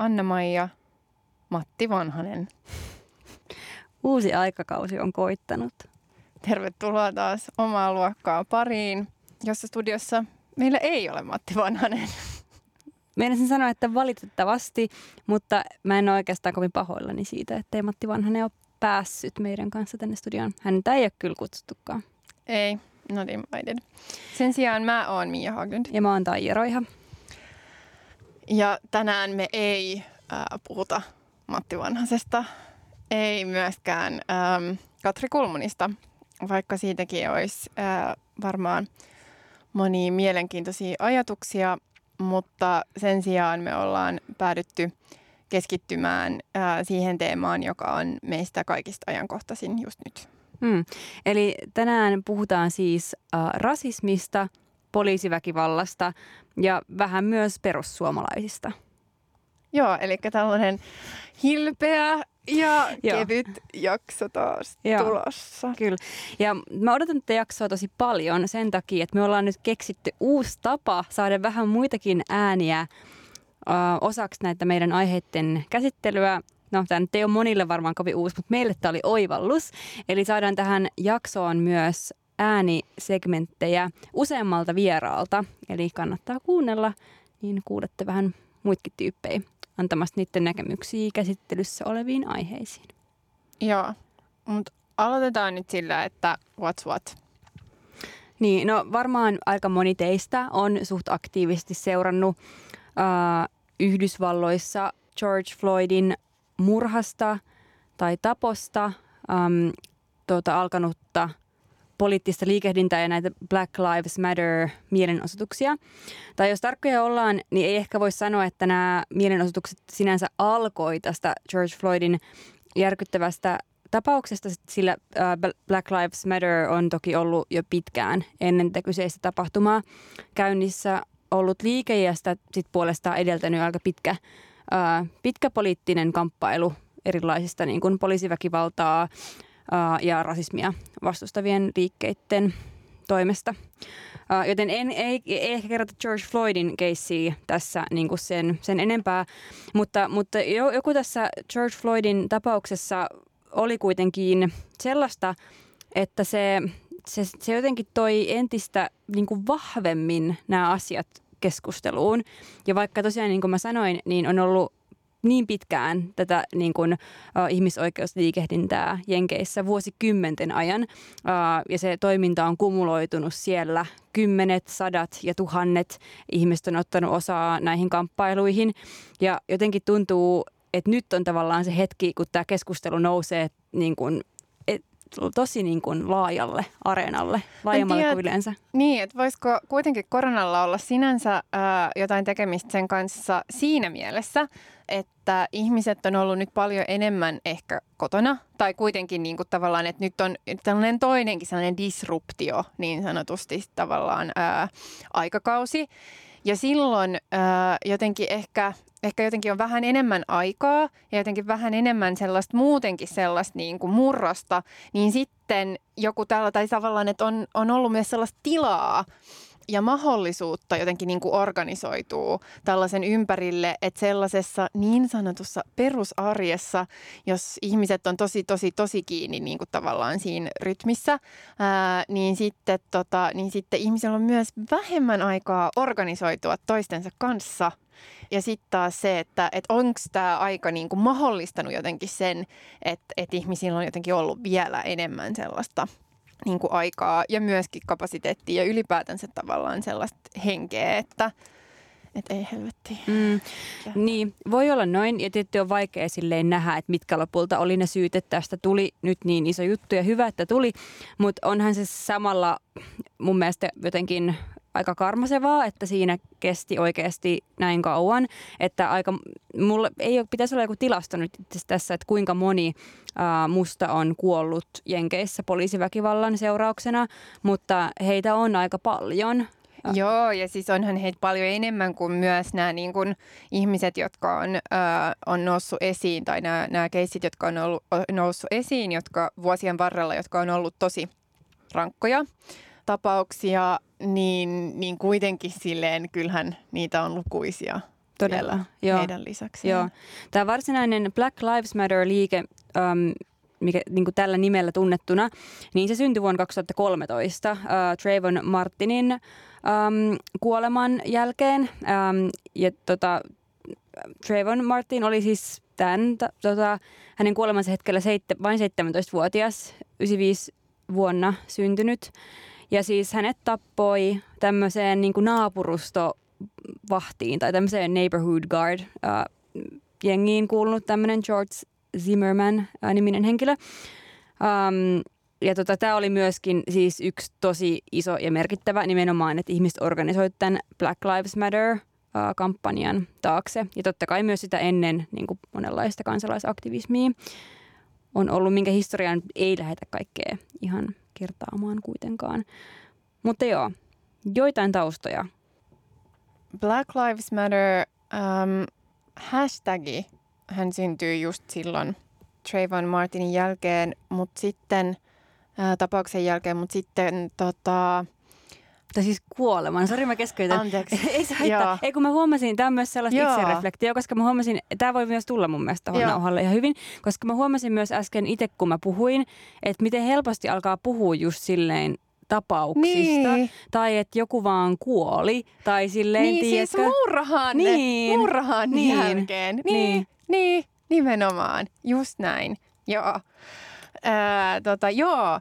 Anna-Maija, Matti Vanhanen. Uusi aikakausi on koittanut. Tervetuloa taas omaa luokkaa pariin, jossa studiossa meillä ei ole Matti Vanhanen. Meinasin sanoa, että valitettavasti, mutta mä en ole oikeastaan kovin pahoillani siitä, että ei Matti Vanhanen ole päässyt meidän kanssa tänne studioon. Häntä ei ole kyllä kutsuttukaan. Ei, not invited. Sen sijaan mä oon Mia Haglund. Ja mä oon Taija Roiha. Ja tänään me ei äh, puhuta Matti Vanhasesta, ei myöskään ähm, Katri Kulmunista, vaikka siitäkin olisi äh, varmaan monia mielenkiintoisia ajatuksia, mutta sen sijaan me ollaan päädytty keskittymään äh, siihen teemaan, joka on meistä kaikista ajankohtaisin just nyt. Mm. Eli tänään puhutaan siis äh, rasismista, poliisiväkivallasta ja vähän myös perussuomalaisista. Joo, eli tällainen hilpeä ja kevyt jakso taas Joo, tulossa. Kyllä. Ja mä odotan tätä jaksoa tosi paljon sen takia, että me ollaan nyt keksitty uusi tapa saada vähän muitakin ääniä ö, osaksi näitä meidän aiheiden käsittelyä. No, tämä nyt ei ole monille varmaan kovin uusi, mutta meille tämä oli oivallus. Eli saadaan tähän jaksoon myös äänisegmenttejä useammalta vieraalta. Eli kannattaa kuunnella, niin kuulette vähän muitakin tyyppejä antamasta niiden näkemyksiä käsittelyssä oleviin aiheisiin. Joo, mutta aloitetaan nyt sillä, että what's what? Niin, no varmaan aika moni teistä on suht aktiivisesti seurannut äh, Yhdysvalloissa George Floydin murhasta tai taposta ähm, tuota, alkanutta poliittista liikehdintää ja näitä Black Lives Matter mielenosoituksia. Tai jos tarkkoja ollaan, niin ei ehkä voi sanoa, että nämä mielenosoitukset sinänsä alkoi tästä George Floydin järkyttävästä tapauksesta, sillä Black Lives Matter on toki ollut jo pitkään ennen tätä kyseistä tapahtumaa käynnissä ollut liike ja sitä sit puolestaan edeltänyt aika pitkä, pitkä poliittinen kamppailu erilaisista niin kuin poliisiväkivaltaa, ja rasismia vastustavien liikkeiden toimesta. Joten en, ei, ei ehkä kerrota George Floydin keissiä tässä niin kuin sen, sen enempää, mutta, mutta joku tässä George Floydin tapauksessa oli kuitenkin sellaista, että se, se, se jotenkin toi entistä niin kuin vahvemmin nämä asiat keskusteluun. Ja vaikka tosiaan, niin kuin mä sanoin, niin on ollut niin pitkään tätä niin kuin, uh, ihmisoikeusliikehdintää Jenkeissä vuosikymmenten ajan. Uh, ja se toiminta on kumuloitunut siellä. Kymmenet, sadat ja tuhannet ihmiset on ottanut osaa näihin kamppailuihin. Ja jotenkin tuntuu, että nyt on tavallaan se hetki, kun tämä keskustelu nousee niin kuin tosi niin kuin laajalle areenalle, laajemmalle kuin yleensä. Niin, että voisiko kuitenkin koronalla olla sinänsä ää, jotain tekemistä sen kanssa siinä mielessä, että ihmiset on ollut nyt paljon enemmän ehkä kotona, tai kuitenkin niin kuin tavallaan, että nyt on tällainen toinenkin sellainen disruptio niin sanotusti tavallaan ää, aikakausi. Ja silloin ää, jotenkin ehkä ehkä jotenkin on vähän enemmän aikaa ja jotenkin vähän enemmän sellaista muutenkin sellaista niin kuin murrosta, niin sitten joku tällä, tai tavallaan, että on, on ollut myös sellaista tilaa ja mahdollisuutta jotenkin niin kuin organisoituu tällaisen ympärille, että sellaisessa niin sanotussa perusarjessa, jos ihmiset on tosi, tosi, tosi kiinni niin kuin tavallaan siinä rytmissä, ää, niin, sitten, tota, niin sitten ihmisillä on myös vähemmän aikaa organisoitua toistensa kanssa – ja sitten taas se, että et onko tämä aika niinku mahdollistanut jotenkin sen, että et ihmisillä on jotenkin ollut vielä enemmän sellaista niinku aikaa ja myöskin kapasiteettia ja ylipäätänsä tavallaan sellaista henkeä, että et ei helvetti. Mm, niin, voi olla noin ja tietysti on vaikea silleen nähdä, että mitkä lopulta oli ne syyt, että tästä tuli nyt niin iso juttu ja hyvä, että tuli, mutta onhan se samalla mun mielestä jotenkin aika karmasevaa, että siinä kesti oikeasti näin kauan. Että aika, mulla ei ole, pitäisi olla joku tilasto nyt tässä, että kuinka moni ää, musta on kuollut Jenkeissä poliisiväkivallan seurauksena, mutta heitä on aika paljon. Joo, ja siis onhan heitä paljon enemmän kuin myös nämä niin kuin ihmiset, jotka on, äh, on noussut esiin, tai nämä, nämä keissit, jotka on ollut, noussut esiin, jotka vuosien varrella, jotka on ollut tosi rankkoja tapauksia, niin, niin kuitenkin silleen kyllähän niitä on lukuisia Todella, joo. heidän lisäksi. Joo. Tämä varsinainen Black Lives Matter-liike, um, mikä niin kuin tällä nimellä tunnettuna, niin se syntyi vuonna 2013 uh, Trayvon Martinin um, kuoleman jälkeen. Um, ja tota, Trayvon Martin oli siis tämän, tota, hänen kuolemansa hetkellä seitte, vain 17-vuotias, 95 vuonna syntynyt. Ja siis hänet tappoi tämmöiseen niin kuin naapurustovahtiin tai tämmöiseen neighborhood guard äh, jengiin kuulunut tämmöinen George Zimmerman äh, henkilö. Um, ja tota, tämä oli myöskin siis yksi tosi iso ja merkittävä nimenomaan, että ihmiset organisoivat tämän Black Lives Matter kampanjan taakse. Ja totta kai myös sitä ennen niin kuin monenlaista kansalaisaktivismia on ollut, minkä historian ei lähetä kaikkea ihan kertaamaan kuitenkaan. Mutta joo, joitain taustoja. Black Lives Matter um, hashtagi, hän syntyi just silloin Trayvon Martinin jälkeen, mutta sitten ää, tapauksen jälkeen, mutta sitten tota, tai siis kuoleman. Sori mä keskeytän. Anteeksi. ei se haittaa. Ei kun mä huomasin, tämä on myös sellaista Joo. itsereflektio, koska mä huomasin, tämä voi myös tulla mun mielestä tuohon nauhalle ihan hyvin, koska mä huomasin myös äsken itse, kun mä puhuin, että miten helposti alkaa puhua just silleen tapauksista. Niin. Tai että joku vaan kuoli. Tai silleen, niin, siis tiedätkö? siis murhan, niin. murhan niin. jälkeen. Niin, niin. niin, nimenomaan. Just näin. Joo. Ää, tota, joo.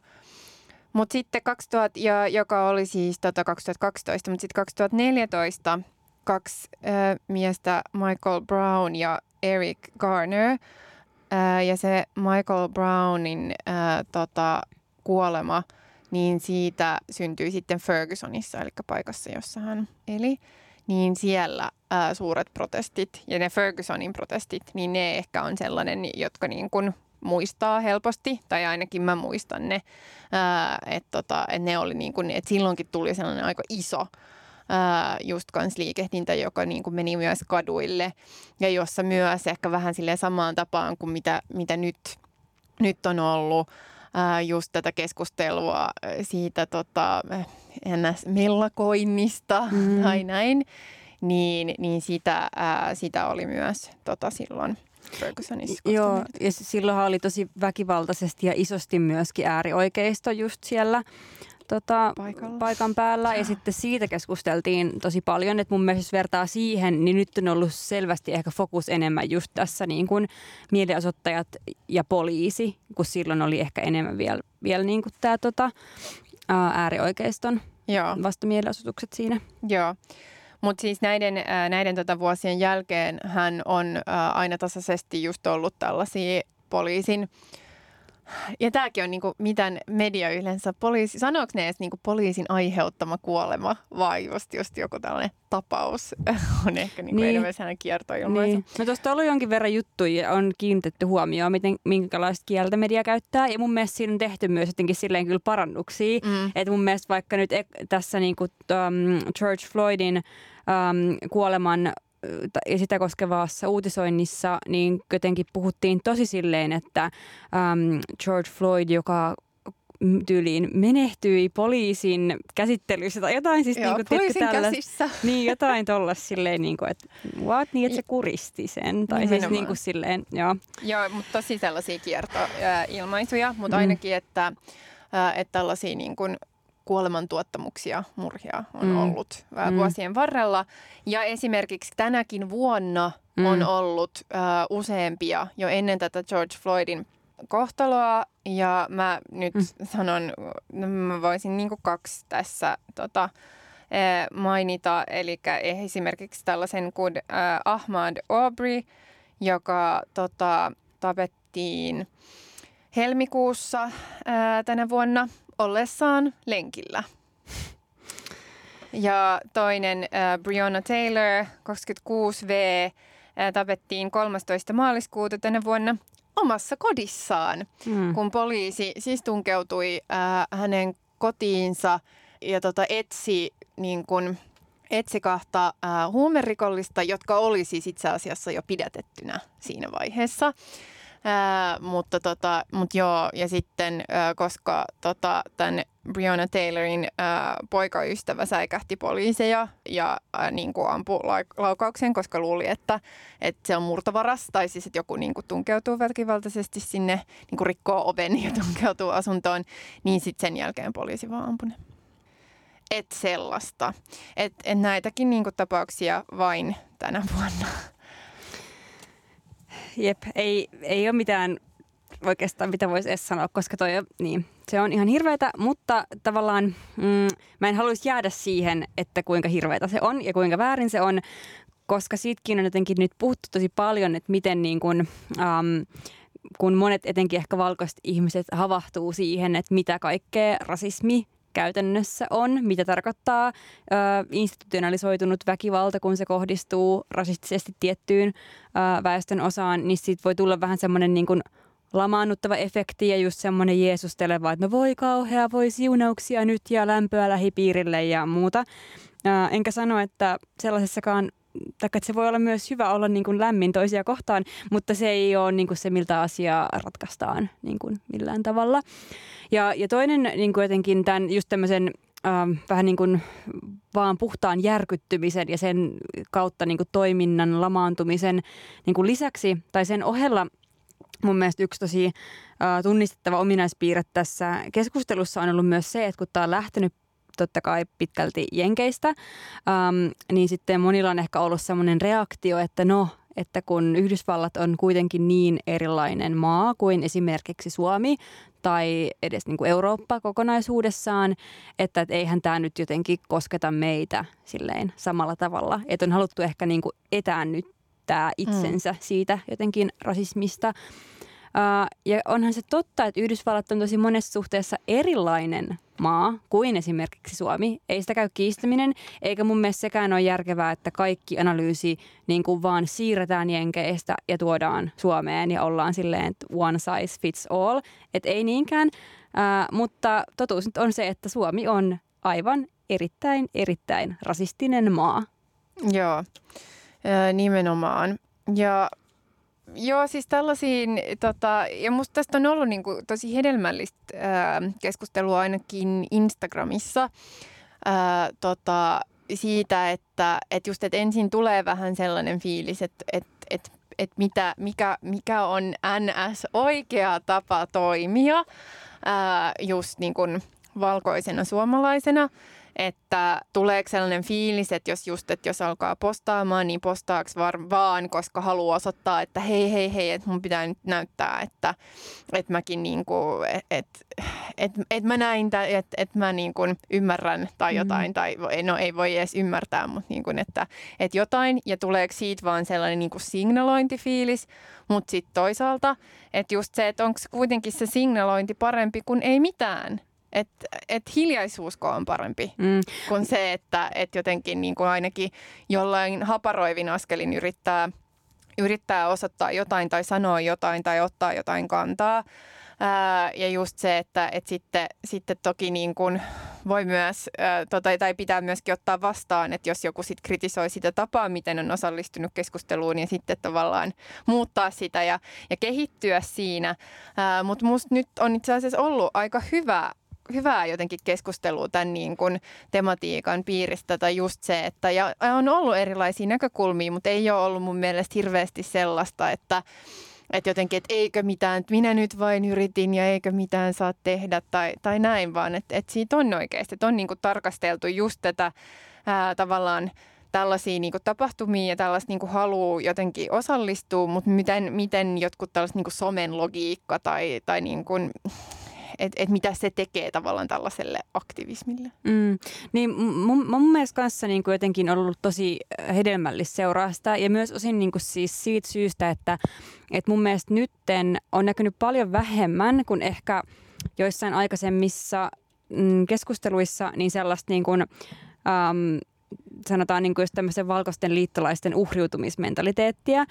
Mutta sitten 2000, ja, joka oli siis tota 2012, mutta sitten 2014 kaksi äh, miestä, Michael Brown ja Eric Garner. Äh, ja se Michael Brownin äh, tota, kuolema, niin siitä syntyi sitten Fergusonissa, eli paikassa, jossa hän eli. Niin siellä äh, suuret protestit ja ne Fergusonin protestit, niin ne ehkä on sellainen, jotka niin kuin muistaa helposti, tai ainakin mä muistan ne, että tota, et ne oli niin kuin, että silloinkin tuli sellainen aika iso ää, just kans liikehdintä, joka niin kuin meni myös kaduille. Ja jossa myös ehkä vähän sille samaan tapaan kuin mitä, mitä nyt, nyt on ollut ää, just tätä keskustelua siitä tota, mellakoinnista mm. tai näin, niin, niin sitä, ää, sitä oli myös tota, silloin – Fergusonissa. Joo, ja silloinhan oli tosi väkivaltaisesti ja isosti myöskin äärioikeisto just siellä tota, paikan päällä. Ja sitten siitä keskusteltiin tosi paljon, että mun mielestä jos vertaa siihen, niin nyt on ollut selvästi ehkä fokus enemmän just tässä niin kuin mielenosoittajat ja poliisi, kun silloin oli ehkä enemmän vielä, vielä niin kuin tämä tota, äärioikeiston Joo. vastamielenosoitukset siinä. Joo. Mutta siis näiden, näiden tota vuosien jälkeen hän on aina tasaisesti just ollut tällaisia poliisin ja tämäkin on niinku, miten media yleensä, poliisi, sanooko ne edes niinku poliisin aiheuttama kuolema vai just, just joku tällainen tapaus on ehkä niinku niin. enemmän sehän kiertoilmaisu. Niin. No tuosta on ollut jonkin verran juttuja on kiinnitetty huomioon, miten, minkälaista kieltä media käyttää ja mun mielestä siinä on tehty myös jotenkin silleen kyllä parannuksia. Mm. Että mun mielestä vaikka nyt tässä niinku, um, George Floydin um, kuoleman ja sitä koskevassa uutisoinnissa, niin jotenkin puhuttiin tosi silleen, että um, George Floyd, joka tyyliin menehtyi poliisin käsittelyssä tai jotain siis Joo, niin kuin, tällä, käsissä. Niin, jotain tolla silleen, niin kuin, että what, niin että se kuristi sen. Tai Nimenomaan. siis niin kuin silleen, joo. Joo, mutta tosi sellaisia kiertoilmaisuja, mutta mm. ainakin, että, että tällaisia niin kuin kuolemantuottamuksia, murhia on mm. ollut mm. vuosien varrella. Ja esimerkiksi tänäkin vuonna mm. on ollut uh, useampia jo ennen tätä George Floydin kohtaloa. Ja mä nyt mm. sanon, mä voisin niinku kaksi tässä tota, mainita. Eli esimerkiksi tällaisen kuin uh, Ahmad Aubrey, joka tota, tapettiin helmikuussa ää, tänä vuonna ollessaan lenkillä. Ja toinen äh, Breonna Taylor, 26V, äh, tapettiin 13. maaliskuuta tänä vuonna omassa kodissaan, mm. kun poliisi siis tunkeutui äh, hänen kotiinsa ja tota, etsi, niin kun, etsi kahta äh, huumerikollista, jotka oli siis itse asiassa jo pidätettynä siinä vaiheessa. Ää, mutta, tota, mutta joo, ja sitten ää, koska tota, tämän Breonna Taylorin ää, poikaystävä säikähti poliiseja ja ää, niin kuin ampui laukauksen, koska luuli, että, että se on murtovaras, tai siis että joku niin kuin tunkeutuu väkivaltaisesti sinne, niin kuin rikkoo oven ja tunkeutuu asuntoon, niin sitten sen jälkeen poliisi vaan ampui Et sellaista. Et, et näitäkin niin kuin, tapauksia vain tänä vuonna. Jep, ei, ei ole mitään oikeastaan, mitä voisi edes sanoa, koska toi, niin, se on ihan hirveätä, mutta tavallaan mm, mä en haluaisi jäädä siihen, että kuinka hirveätä se on ja kuinka väärin se on, koska siitäkin on jotenkin nyt puhuttu tosi paljon, että miten niin kuin, um, kun monet etenkin ehkä valkoiset ihmiset havahtuu siihen, että mitä kaikkea rasismi käytännössä on, mitä tarkoittaa ö, institutionalisoitunut väkivalta, kun se kohdistuu rasistisesti tiettyyn ö, väestön osaan, niin siitä voi tulla vähän semmoinen niin kuin lamaannuttava efekti ja just semmoinen jeesusteleva, että no voi kauhea, voi siunauksia nyt ja lämpöä lähipiirille ja muuta. Ö, enkä sano, että sellaisessakaan tai että se voi olla myös hyvä olla niin kuin lämmin toisia kohtaan, mutta se ei ole niin kuin se, miltä asiaa ratkaistaan niin kuin millään tavalla. Ja, ja toinen niin kuin jotenkin tämän just tämmöisen äh, vähän niin kuin vaan puhtaan järkyttymisen ja sen kautta niin kuin toiminnan lamaantumisen niin kuin lisäksi tai sen ohella mun mielestä yksi tosi äh, tunnistettava ominaispiirre tässä keskustelussa on ollut myös se, että kun tämä on lähtenyt totta kai pitkälti Jenkeistä, ähm, niin sitten monilla on ehkä ollut sellainen reaktio, että no, että kun Yhdysvallat on kuitenkin niin erilainen maa kuin esimerkiksi Suomi tai edes niin kuin Eurooppa kokonaisuudessaan, että et eihän tämä nyt jotenkin kosketa meitä silleen samalla tavalla. Että on haluttu ehkä niin kuin etäännyttää itsensä mm. siitä jotenkin rasismista. Uh, ja onhan se totta, että Yhdysvallat on tosi monessa suhteessa erilainen maa kuin esimerkiksi Suomi. Ei sitä käy kiistäminen, eikä mun mielestä sekään ole järkevää, että kaikki analyysi niin kuin vaan siirretään Jenkeistä ja tuodaan Suomeen ja ollaan silleen, että one size fits all. Että ei niinkään, uh, mutta totuus nyt on se, että Suomi on aivan erittäin, erittäin rasistinen maa. Joo, nimenomaan. Ja Joo, siis tällaisiin, tota, ja musta tästä on ollut niin kuin, tosi hedelmällistä ää, keskustelua ainakin Instagramissa ää, tota, siitä, että et just, että ensin tulee vähän sellainen fiilis, että et, et, et mitä, mikä, mikä on NS oikea tapa toimia ää, just niin kuin valkoisena suomalaisena – että tuleeko sellainen fiilis, että jos just, että jos alkaa postaamaan, niin postaaks var- vaan, koska haluaa osoittaa, että hei, hei, hei, että mun pitää nyt näyttää, että, että mäkin niinku, että et, et mä näin, että et mä niinku ymmärrän tai mm. jotain, mm. tai no ei voi edes ymmärtää, mutta niinku, että, että jotain, ja tuleeko siitä vaan sellainen niinku signalointifiilis, mutta sitten toisaalta, että just se, että onko kuitenkin se signalointi parempi kuin ei mitään, että et hiljaisuusko on parempi mm. kuin se, että et jotenkin niin kuin ainakin jollain haparoivin askelin yrittää, yrittää osoittaa jotain tai sanoa jotain tai ottaa jotain kantaa. Ää, ja just se, että et sitten, sitten toki niin kuin voi myös, ää, tota, tai pitää myöskin ottaa vastaan, että jos joku sitten kritisoi sitä tapaa, miten on osallistunut keskusteluun, niin sitten tavallaan muuttaa sitä ja, ja kehittyä siinä. Mutta musta nyt on itse asiassa ollut aika hyvä hyvää jotenkin keskustelua tämän niin kuin tematiikan piiristä tai just se, että ja on ollut erilaisia näkökulmia, mutta ei ole ollut mun mielestä hirveästi sellaista, että että jotenkin, että eikö mitään, että minä nyt vain yritin ja eikö mitään saa tehdä tai, tai näin, vaan että, että siitä on oikeasti, että on niin kuin tarkasteltu just tätä ää, tavallaan tällaisia niin kuin tapahtumia ja tällaista niin kuin haluaa jotenkin osallistua, mutta miten, miten jotkut tällaiset niin kuin somen logiikka tai, tai niin kuin, että et mitä se tekee tavallaan tällaiselle aktivismille. Mm. Niin mun, mun mielestä kanssa niin kuin jotenkin on ollut tosi hedelmällistä seuraa sitä ja myös osin niin kuin siis siitä syystä, että et mun mielestä nytten on näkynyt paljon vähemmän kuin ehkä joissain aikaisemmissa mm, keskusteluissa niin sellaista niin kuin, um, sanotaan niin kuin just tämmöisen valkoisten liittolaisten uhriutumismentaliteettia.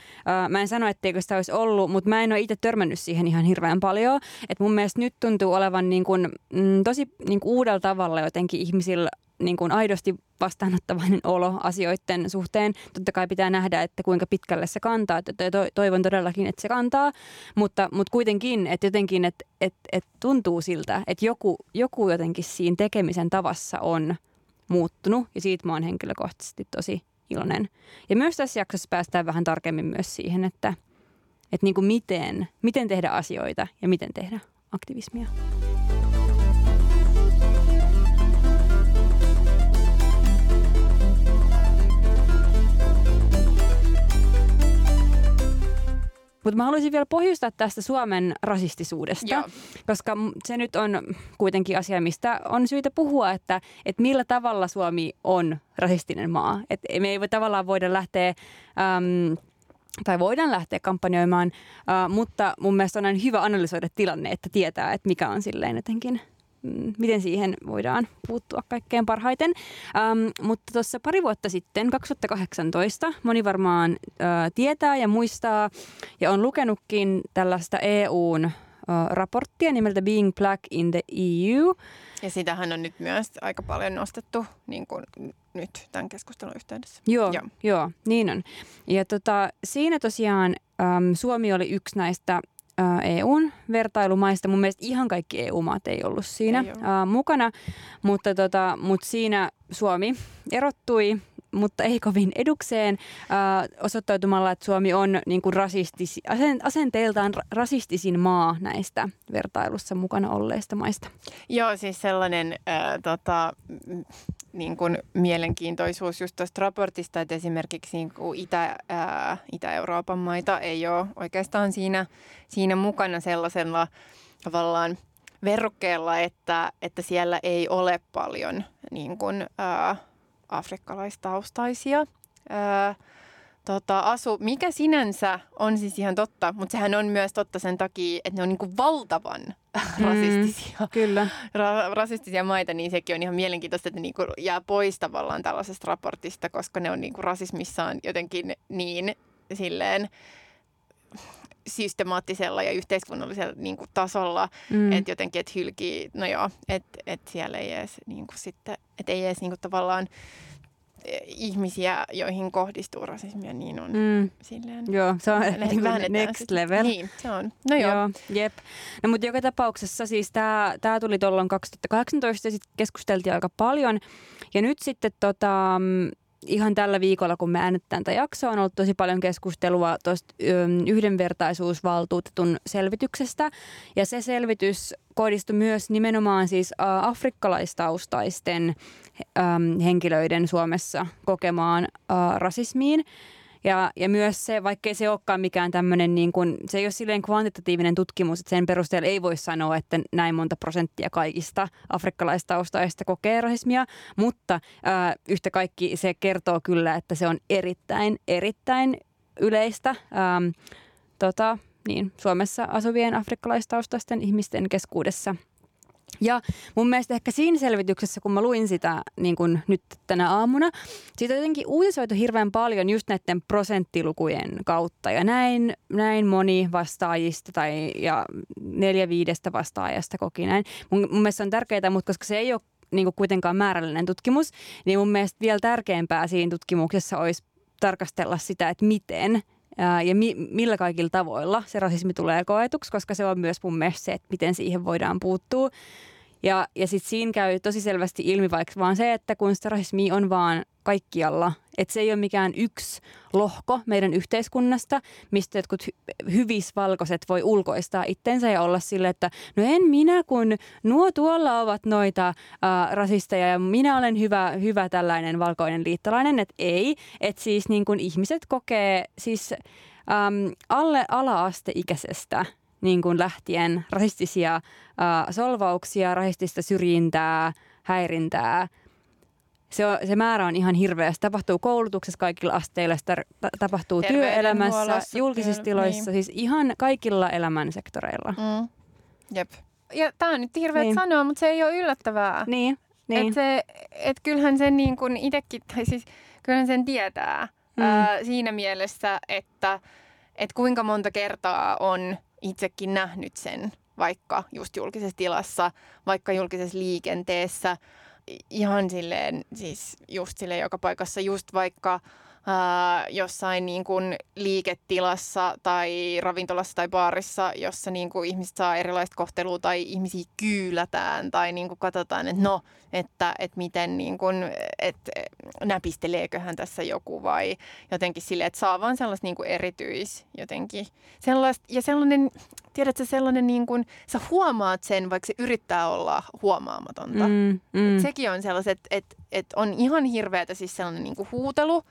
Mä en sano, etteikö sitä olisi ollut, mutta mä en ole itse törmännyt siihen ihan hirveän paljon. Et mun mielestä nyt tuntuu olevan niin kuin, mm, tosi niin kuin uudella tavalla jotenkin ihmisillä niin kuin aidosti vastaanottavainen olo asioiden suhteen. Totta kai pitää nähdä, että kuinka pitkälle se kantaa. Että toivon todellakin, että se kantaa, mutta, mutta kuitenkin, että jotenkin, että, että, että tuntuu siltä, että joku, joku jotenkin siinä tekemisen tavassa on muuttunut ja siitä mä oon henkilökohtaisesti tosi iloinen. Ja myös tässä jaksossa päästään vähän tarkemmin myös siihen, että, että niin kuin miten, miten tehdä asioita ja miten tehdä aktivismia. Mutta mä haluaisin vielä pohjustaa tästä Suomen rasistisuudesta, Joo. koska se nyt on kuitenkin asia, mistä on syytä puhua, että, että millä tavalla Suomi on rasistinen maa. Et me ei voi tavallaan voida lähteä... Äm, tai voidaan lähteä kampanjoimaan, äh, mutta mun mielestä on hyvä analysoida tilanne, että tietää, että mikä on silleen jotenkin miten siihen voidaan puuttua kaikkein parhaiten. Ähm, mutta tuossa pari vuotta sitten, 2018, moni varmaan äh, tietää ja muistaa ja on lukenutkin tällaista EUn äh, raporttia nimeltä Being Black in the EU. Ja sitähän on nyt myös aika paljon nostettu niin kuin nyt tämän keskustelun yhteydessä. Joo, joo. joo niin on. Ja tota, siinä tosiaan äm, Suomi oli yksi näistä EUn vertailumaista. Mun mielestä ihan kaikki EU-maat ei ollut siinä ei ollut. mukana, mutta, tota, mutta siinä Suomi erottui mutta ei kovin edukseen, äh, osoittautumalla, että Suomi on niin kuin rasistis, asenteeltaan rasistisin maa näistä vertailussa mukana olleista maista. Joo, siis sellainen äh, tota, niin kuin mielenkiintoisuus just tuosta raportista, että esimerkiksi niin kuin Itä, ää, Itä-Euroopan maita ei ole oikeastaan siinä, siinä mukana sellaisella tavallaan verrokkeella, että, että siellä ei ole paljon niin kuin, ää, afrikkalaistaustaisia. Ää, tota, asu, mikä sinänsä on siis ihan totta, mutta sehän on myös totta sen takia, että ne on niin valtavan mm, rasistisia, kyllä. Ra- rasistisia maita, niin sekin on ihan mielenkiintoista, että ne niin jää pois tavallaan tällaisesta raportista, koska ne on niin rasismissaan jotenkin niin silleen systemaattisella ja yhteiskunnallisella niin kuin, tasolla, mm. että jotenkin, että hylkii, no joo, että et siellä ei edes niin kuin, sitten, että ei edes niin kuin, tavallaan ihmisiä, joihin kohdistuu rasismia, niin on mm. silleen... Joo, se on next sitä. level. Niin, se on. No joo. joo jep. No mutta joka tapauksessa siis tämä tuli tuolloin 2018 ja sitten keskusteltiin aika paljon. Ja nyt sitten tota, ihan tällä viikolla, kun me äänettään tätä jaksoa, on ollut tosi paljon keskustelua tuosta yhdenvertaisuusvaltuutetun selvityksestä. Ja se selvitys kohdistui myös nimenomaan siis afrikkalaistaustaisten henkilöiden Suomessa kokemaan rasismiin. Ja, ja myös se, vaikkei se olekaan mikään tämmöinen, niin kuin, se ei ole silleen kvantitatiivinen tutkimus, että sen perusteella ei voi sanoa, että näin monta prosenttia kaikista afrikkalaistaustaista kokee rasismia, mutta ää, yhtä kaikki se kertoo kyllä, että se on erittäin, erittäin yleistä. Ää, tota, niin, Suomessa asuvien afrikkalaistaustaisten ihmisten keskuudessa – ja mun mielestä ehkä siinä selvityksessä, kun mä luin sitä niin kun nyt tänä aamuna, siitä on jotenkin uutisoitu hirveän paljon just näiden prosenttilukujen kautta. Ja näin, näin moni vastaajista tai ja neljä viidestä vastaajasta koki näin. Mun, mun mielestä se on tärkeää, mutta koska se ei ole niin kuitenkaan määrällinen tutkimus, niin mun mielestä vielä tärkeämpää siinä tutkimuksessa olisi tarkastella sitä, että miten ja mi- millä kaikilla tavoilla se rasismi tulee koetuksi, koska se on myös mun mielestä se, että miten siihen voidaan puuttua. Ja, ja sitten siinä käy tosi selvästi ilmi vaikka vaan se, että kun sitä rasismi on vaan kaikkialla, että se ei ole mikään yksi lohko meidän yhteiskunnasta, mistä jotkut hy- hyvisvalkoiset voi ulkoistaa itsensä ja olla sille, että no en minä, kun nuo tuolla ovat noita äh, rasisteja ja minä olen hyvä, hyvä tällainen valkoinen liittolainen, että ei, että siis niin kun ihmiset kokee siis äm, alle ala-asteikäisestä niin kuin lähtien rasistisia äh, solvauksia, rasistista syrjintää, häirintää. Se, on, se määrä on ihan hirveä. Se tapahtuu koulutuksessa kaikilla asteilla, sitä tapahtuu työelämässä, julkisissa tiloissa, niin. siis ihan kaikilla elämän sektoreilla. Mm. Jep. Ja tämä on nyt hirveä niin. sanoa, mutta se ei ole yllättävää. Niin, niin. Et se, et kyllähän sen niin kuin itsekin, tai siis kyllähän sen tietää mm. ää, siinä mielessä, että et kuinka monta kertaa on itsekin nähnyt sen vaikka just julkisessa tilassa, vaikka julkisessa liikenteessä, ihan silleen, siis just silleen joka paikassa, just vaikka ää, jossain niin kuin liiketilassa tai ravintolassa tai baarissa, jossa niin kuin ihmiset saa erilaista kohtelua tai ihmisiä kyylätään tai niin kuin katsotaan, että no, että, että miten niin kuin, että näpisteleeköhän tässä joku vai jotenkin sille, että saa vaan sellaista niin kuin erityis jotenkin. Sellaista, ja sellainen, tiedätkö, sellainen niin kuin, sä huomaat sen, vaikka se yrittää olla huomaamatonta. Mm, mm. sekin on sellaiset, että, että, että on ihan hirveätä siis sellainen niin kuin huutelu,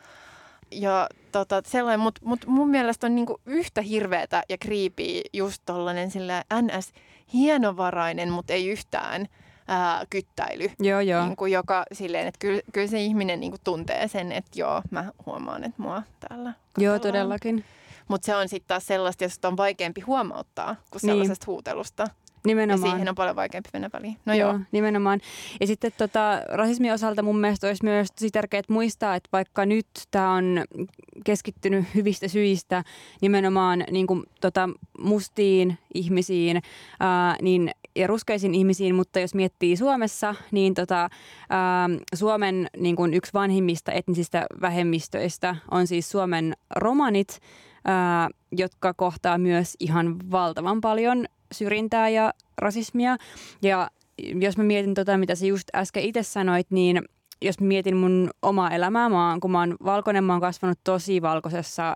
ja tota, sellainen, mutta mut mun mielestä on niinku yhtä hirveätä ja kriipiä just tollanen sillä ns. hienovarainen, mutta ei yhtään ää, kyttäily. Joo, joo. Niinku, joka silleen, että kyllä, kyllä se ihminen niinku tuntee sen, että joo, mä huomaan, että mua täällä katsellaan. Joo, todellakin. Mutta se on sitten taas sellaista, josta on vaikeampi huomauttaa kuin niin. sellaisesta niin. huutelusta. Nimenomaan. Ja siihen on paljon vaikeampi mennä väliin. No joo, joo. nimenomaan. Ja sitten tota, rasismin osalta mun mielestä olisi myös tosi tärkeää muistaa, että vaikka nyt tämä on keskittynyt hyvistä syistä nimenomaan niin kuin, tota, mustiin ihmisiin ää, niin, ja ruskeisiin ihmisiin, mutta jos miettii Suomessa, niin tota, ää, Suomen niin kuin yksi vanhimmista etnisistä vähemmistöistä on siis Suomen romanit, ää, jotka kohtaa myös ihan valtavan paljon syrjintää ja rasismia. Ja jos mä mietin tota, mitä sä just äsken itse sanoit, niin jos mietin mun omaa elämää, mä oon, kun mä oon valkoinen, mä oon kasvanut tosi valkoisessa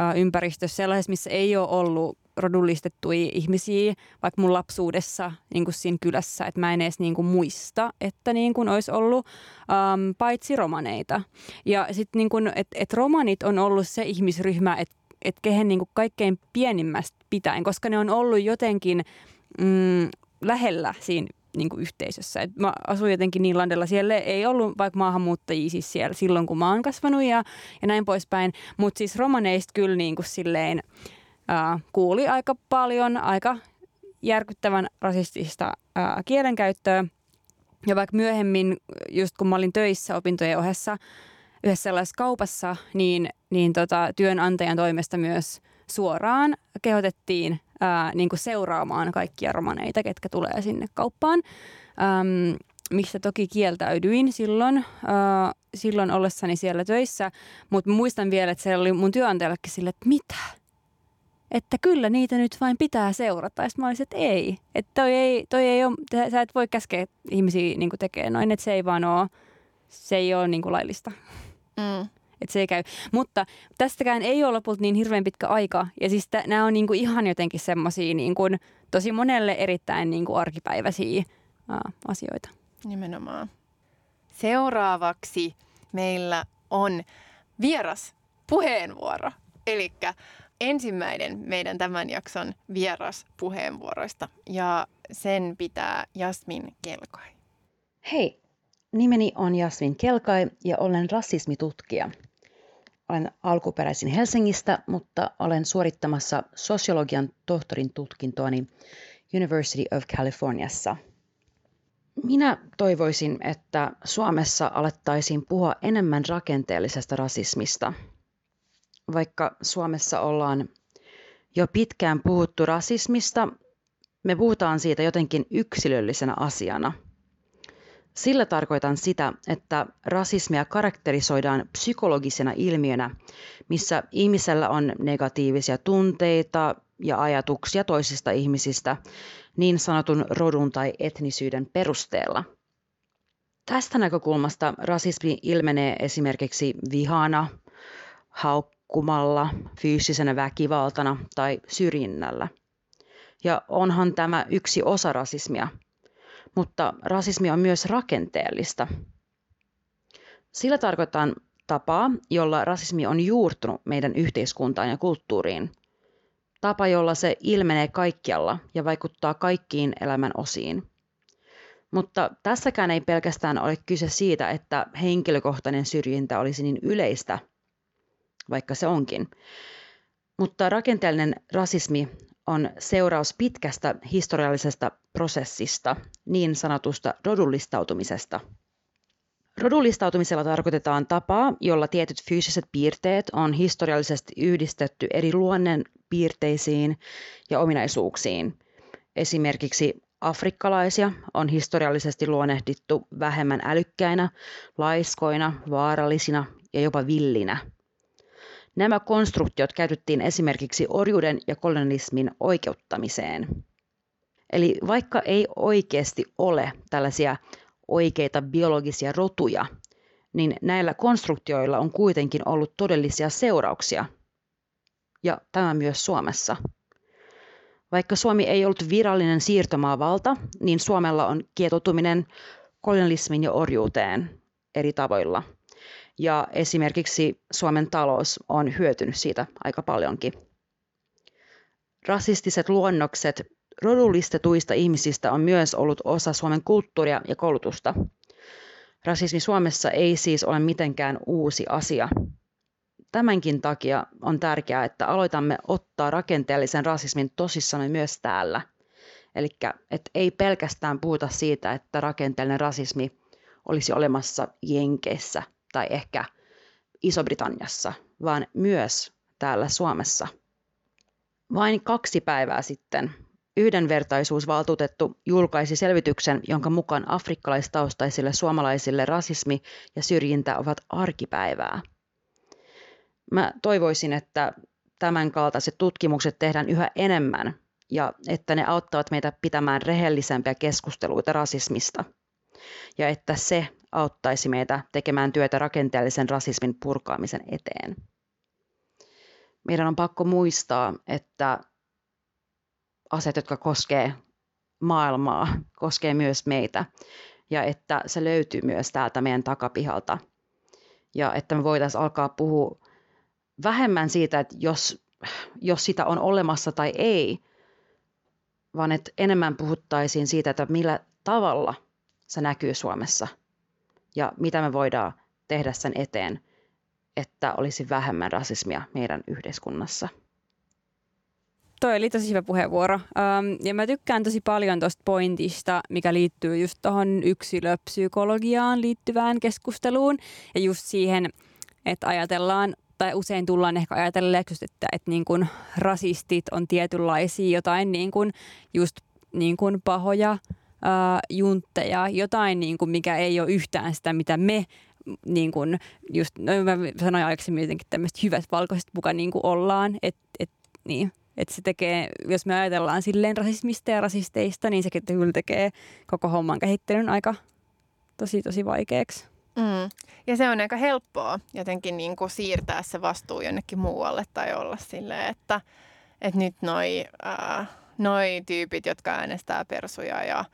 äh, ympäristössä, sellaisessa, missä ei ole ollut rodullistettuja ihmisiä, vaikka mun lapsuudessa niin kuin siinä kylässä, että mä en edes niin kuin muista, että niin kuin olisi ollut ähm, paitsi romaneita. Ja sitten niin että et romanit on ollut se ihmisryhmä, että et kehen niin kuin kaikkein pienimmästä pitäen, koska ne on ollut jotenkin mm, lähellä siinä niin kuin yhteisössä. Et mä asuin jotenkin niin landella, siellä ei ollut vaikka maahanmuuttajia siis siellä silloin, kun mä oon kasvanut ja, ja näin poispäin. Mutta siis romaneista kyllä niin kuin silleen ää, kuuli aika paljon, aika järkyttävän rasistista ää, kielenkäyttöä. Ja vaikka myöhemmin, just kun mä olin töissä opintojen ohessa yhdessä sellaisessa kaupassa, niin, niin tota, työnantajan toimesta myös suoraan kehotettiin ää, niin kuin seuraamaan kaikkia romaneita, ketkä tulee sinne kauppaan. Äm, mistä toki kieltäydyin silloin, ää, silloin ollessani siellä töissä, mutta muistan vielä, että se oli mun työnantajallekin sille, että mitä? Että kyllä niitä nyt vain pitää seurata. Ja mä olisin, että ei. Että toi ei, toi ei ole, sä et voi käskeä ihmisiä niin tekemään noin, että se ei vaan ole, se ei ole niin laillista. Mm että se ei käy. Mutta tästäkään ei ole lopulta niin hirveän pitkä aika. Ja siis nämä on niinku ihan jotenkin semmoisia niinku, tosi monelle erittäin niinku arkipäiväisiä ää, asioita. Nimenomaan. Seuraavaksi meillä on vieras puheenvuoro. Eli ensimmäinen meidän tämän jakson vieras puheenvuoroista. Ja sen pitää Jasmin Kelkai. Hei, nimeni on Jasmin Kelkai ja olen rasismitutkija – olen alkuperäisin Helsingistä, mutta olen suorittamassa sosiologian tohtorin tutkintoani University of Californiassa. Minä toivoisin, että Suomessa alettaisiin puhua enemmän rakenteellisesta rasismista. Vaikka Suomessa ollaan jo pitkään puhuttu rasismista, me puhutaan siitä jotenkin yksilöllisenä asiana – sillä tarkoitan sitä, että rasismia karakterisoidaan psykologisena ilmiönä, missä ihmisellä on negatiivisia tunteita ja ajatuksia toisista ihmisistä niin sanotun rodun tai etnisyyden perusteella. Tästä näkökulmasta rasismi ilmenee esimerkiksi vihana, haukkumalla, fyysisenä väkivaltana tai syrjinnällä. Ja onhan tämä yksi osa rasismia – mutta rasismi on myös rakenteellista. Sillä tarkoitan tapaa, jolla rasismi on juurtunut meidän yhteiskuntaan ja kulttuuriin. Tapa, jolla se ilmenee kaikkialla ja vaikuttaa kaikkiin elämän osiin. Mutta tässäkään ei pelkästään ole kyse siitä, että henkilökohtainen syrjintä olisi niin yleistä, vaikka se onkin. Mutta rakenteellinen rasismi on seuraus pitkästä historiallisesta prosessista, niin sanotusta rodullistautumisesta. Rodullistautumisella tarkoitetaan tapaa, jolla tietyt fyysiset piirteet on historiallisesti yhdistetty eri luonnen piirteisiin ja ominaisuuksiin, esimerkiksi Afrikkalaisia on historiallisesti luonnehdittu vähemmän älykkäinä, laiskoina, vaarallisina ja jopa villinä. Nämä konstruktiot käytettiin esimerkiksi orjuuden ja kolonialismin oikeuttamiseen. Eli vaikka ei oikeasti ole tällaisia oikeita biologisia rotuja, niin näillä konstruktioilla on kuitenkin ollut todellisia seurauksia. Ja tämä myös Suomessa. Vaikka Suomi ei ollut virallinen siirtomaavalta, niin Suomella on kietoutuminen kolonialismin ja orjuuteen eri tavoilla. Ja esimerkiksi Suomen talous on hyötynyt siitä aika paljonkin. Rasistiset luonnokset rodullistetuista ihmisistä on myös ollut osa Suomen kulttuuria ja koulutusta. Rasismi Suomessa ei siis ole mitenkään uusi asia. Tämänkin takia on tärkeää, että aloitamme ottaa rakenteellisen rasismin tosissamme myös täällä. Eli ei pelkästään puhuta siitä, että rakenteellinen rasismi olisi olemassa Jenkeissä tai ehkä Iso-Britanniassa, vaan myös täällä Suomessa. Vain kaksi päivää sitten Yhdenvertaisuusvaltuutettu julkaisi selvityksen, jonka mukaan afrikkalaistaustaisille suomalaisille rasismi ja syrjintä ovat arkipäivää. Mä toivoisin, että tämän kaltaiset tutkimukset tehdään yhä enemmän ja että ne auttavat meitä pitämään rehellisempiä keskusteluita rasismista. Ja että se auttaisi meitä tekemään työtä rakenteellisen rasismin purkaamisen eteen. Meidän on pakko muistaa, että asiat, jotka koskee maailmaa, koskee myös meitä. Ja että se löytyy myös täältä meidän takapihalta. Ja että me voitaisiin alkaa puhua vähemmän siitä, että jos, jos sitä on olemassa tai ei, vaan että enemmän puhuttaisiin siitä, että millä tavalla se näkyy Suomessa ja mitä me voidaan tehdä sen eteen, että olisi vähemmän rasismia meidän yhteiskunnassa toi oli tosi hyvä puheenvuoro. Ja mä tykkään tosi paljon tuosta pointista, mikä liittyy just tuohon yksilöpsykologiaan liittyvään keskusteluun. Ja just siihen, että ajatellaan, tai usein tullaan ehkä ajatelleeksi, että, että niin kuin rasistit on tietynlaisia jotain niin kuin just niin kuin pahoja uh, juntteja, jotain niin kuin mikä ei ole yhtään sitä, mitä me niin kuin just, no mä sanoin aikaisemmin jotenkin tämmöistä hyvät valkoiset muka niin kuin ollaan, että et, niin, että se tekee, jos me ajatellaan silleen rasismista ja rasisteista, niin se kyllä tekee koko homman käsittelyn aika tosi tosi vaikeaksi. Mm. Ja se on aika helppoa jotenkin niin kuin siirtää se vastuu jonnekin muualle tai olla silleen, että, että nyt noi, äh, noi tyypit, jotka äänestää persuja ja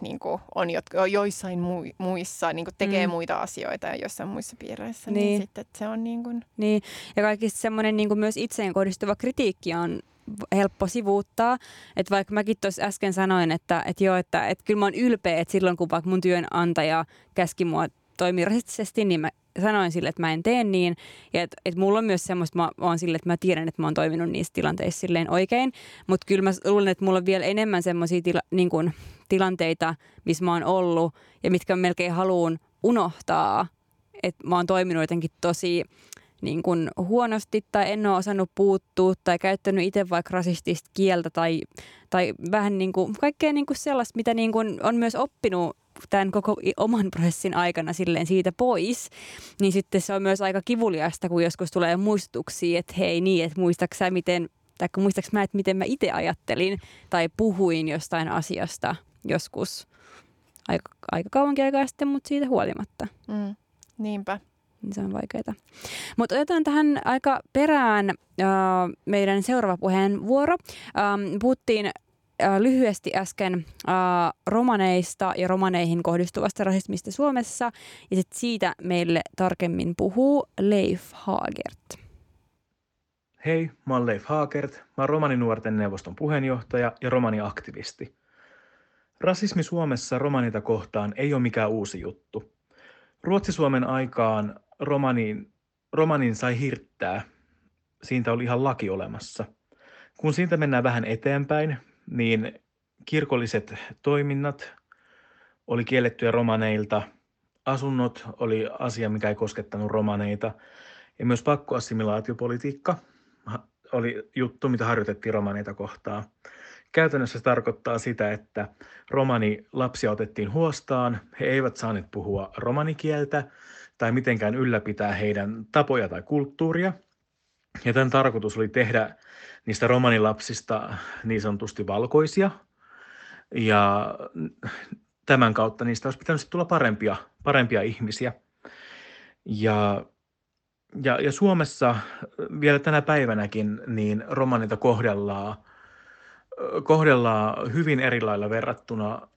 niin kuin on jotka, joissain muissa, niin kuin tekee mm. muita asioita ja joissain muissa piireissä, niin, niin sitten että se on niin kuin... Niin, ja kaikki semmoinen niin kuin myös itseen kohdistuva kritiikki on helppo sivuuttaa. Että vaikka mäkin tuossa äsken sanoin, että, että joo, että, että kyllä mä oon ylpeä, että silloin kun vaikka mun työnantaja käski mua toimia rasistisesti, niin mä sanoin sille, että mä en tee niin. Ja että, että mulla on myös semmoista, mä oon sille, että mä tiedän, että mä oon toiminut niissä tilanteissa silleen oikein. Mutta kyllä mä luulen, että mulla on vielä enemmän semmoisia tila, niin tilanteita, missä mä oon ollut ja mitkä melkein haluan unohtaa. Että mä oon toiminut jotenkin tosi niin kuin huonosti tai en ole osannut puuttua tai käyttänyt itse vaikka rasistista kieltä tai, tai vähän niin kuin, kaikkea niin kuin sellaista, mitä niin kuin on myös oppinut tämän koko oman prosessin aikana silleen siitä pois, niin sitten se on myös aika kivuliasta, kun joskus tulee muistutuksia, että hei niin, että muistatko sä miten, tai muistatko mä, että miten mä itse ajattelin tai puhuin jostain asiasta joskus aika, aika kauankin aikaa sitten, mutta siitä huolimatta. Mm, niinpä niin se on vaikeaa. Mutta otetaan tähän aika perään äh, meidän seuraava puheenvuoro. Ähm, puhuttiin äh, lyhyesti äsken äh, romaneista ja romaneihin kohdistuvasta rasismista Suomessa. Ja sit siitä meille tarkemmin puhuu Leif Hagert. Hei, mä oon Leif Haakert. Mä oon Romaninuorten neuvoston puheenjohtaja ja romaniaktivisti. Rasismi Suomessa romanita kohtaan ei ole mikään uusi juttu. Ruotsi-Suomen aikaan romanin, romanin sai hirttää. Siitä oli ihan laki olemassa. Kun siitä mennään vähän eteenpäin, niin kirkolliset toiminnat oli kiellettyjä romaneilta. Asunnot oli asia, mikä ei koskettanut romaneita. Ja myös pakkoassimilaatiopolitiikka oli juttu, mitä harjoitettiin romaneita kohtaan. Käytännössä se tarkoittaa sitä, että romani lapsia otettiin huostaan, he eivät saaneet puhua romanikieltä tai mitenkään ylläpitää heidän tapoja tai kulttuuria. Ja tämän tarkoitus oli tehdä niistä romanilapsista niin sanotusti valkoisia. Ja tämän kautta niistä olisi pitänyt tulla parempia, parempia ihmisiä. Ja, ja, ja Suomessa vielä tänä päivänäkin niin romanita kohdellaan, kohdellaan hyvin eri lailla verrattuna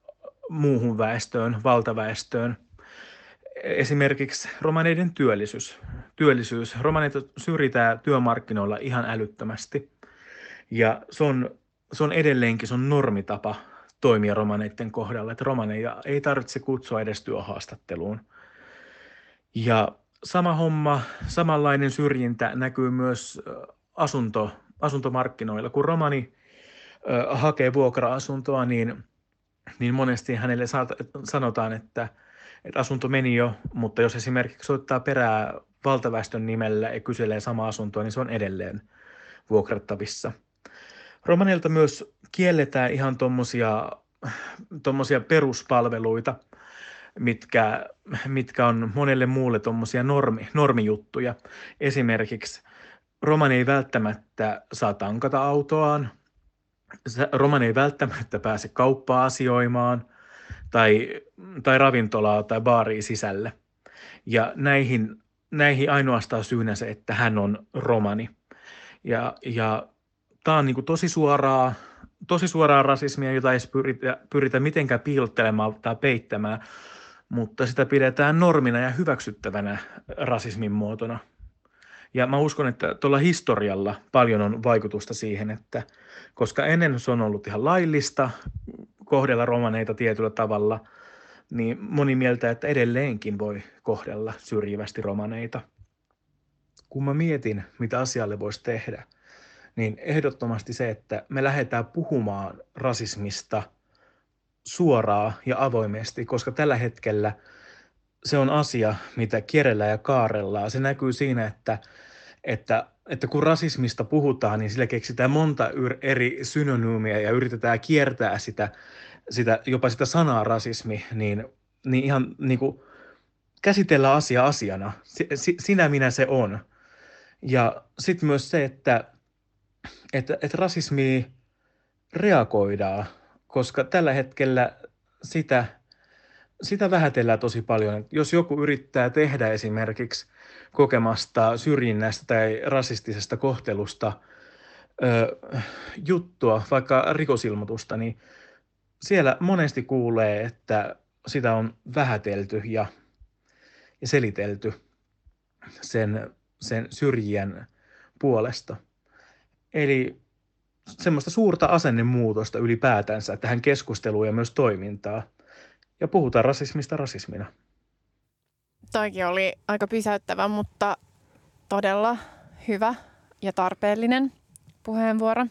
muuhun väestöön, valtaväestöön. Esimerkiksi romaneiden työllisyys. Työllisyys. Romaneita syrjitään työmarkkinoilla ihan älyttömästi. Ja se on, se on edelleenkin se on normitapa toimia romaneiden kohdalla, että romaneja ei tarvitse kutsua edes työhaastatteluun. Ja sama homma, samanlainen syrjintä näkyy myös asunto, asuntomarkkinoilla. Kun romani hakee vuokra-asuntoa, niin, niin monesti hänelle sanotaan, että, että asunto meni jo, mutta jos esimerkiksi soittaa perää valtaväestön nimellä ja kyselee sama asuntoa, niin se on edelleen vuokrattavissa. Romanilta myös kielletään ihan tuommoisia tommosia peruspalveluita, mitkä, mitkä on monelle muulle tuommoisia normi, normijuttuja. Esimerkiksi romani ei välttämättä saa tankata autoaan, romani ei välttämättä pääse kauppaa asioimaan tai, tai ravintolaa tai baariin sisälle. Ja näihin, näihin ainoastaan syynä se, että hän on romani. Ja, ja tämä on niin tosi suoraa, tosi suoraa rasismia, jota ei pyritä, pyritä mitenkään piilottelemaan tai peittämään, mutta sitä pidetään normina ja hyväksyttävänä rasismin muotona. Ja mä uskon, että tuolla historialla paljon on vaikutusta siihen, että koska ennen se on ollut ihan laillista kohdella romaneita tietyllä tavalla, niin moni mieltä, että edelleenkin voi kohdella syrjivästi romaneita. Kun mä mietin, mitä asialle voisi tehdä – niin ehdottomasti se, että me lähdetään puhumaan rasismista suoraa ja avoimesti, koska tällä hetkellä se on asia, mitä kierrellään ja kaarellaan. Se näkyy siinä, että, että, että kun rasismista puhutaan, niin sillä keksitään monta eri synonyymiä ja yritetään kiertää sitä, sitä jopa sitä sanaa rasismi, niin, niin ihan niin kuin käsitellä asia asiana. Sinä minä se on. Ja sitten myös se, että että, että rasismiin reagoidaan, koska tällä hetkellä sitä, sitä vähätellään tosi paljon. Jos joku yrittää tehdä esimerkiksi kokemasta syrjinnästä tai rasistisesta kohtelusta ö, juttua, vaikka rikosilmoitusta, niin siellä monesti kuulee, että sitä on vähätelty ja, ja selitelty sen, sen syrjien puolesta. Eli semmoista suurta asennemuutosta ylipäätänsä tähän keskusteluun ja myös toimintaa. Ja puhutaan rasismista rasismina. Toikin oli aika pysäyttävä, mutta todella hyvä ja tarpeellinen puheenvuoro.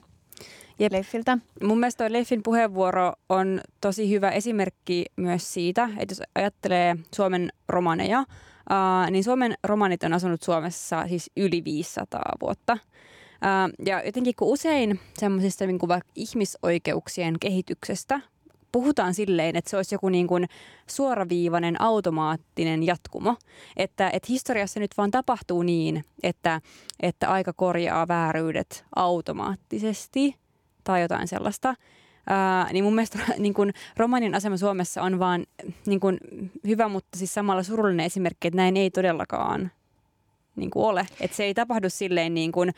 Ja Leffiltä. Mun mielestä toi Leffin puheenvuoro on tosi hyvä esimerkki myös siitä, että jos ajattelee Suomen romaneja, niin Suomen romanit on asunut Suomessa siis yli 500 vuotta – ja jotenkin kun usein semmoisista niin vaikka ihmisoikeuksien kehityksestä puhutaan silleen, että se olisi joku niin kuin suoraviivainen automaattinen jatkumo. Että, että historiassa nyt vaan tapahtuu niin, että, että aika korjaa vääryydet automaattisesti tai jotain sellaista. Ää, niin mun mielestä niin kun romanin asema Suomessa on vaan niin kun hyvä, mutta siis samalla surullinen esimerkki, että näin ei todellakaan niin ole. Että se ei tapahdu silleen niin kuin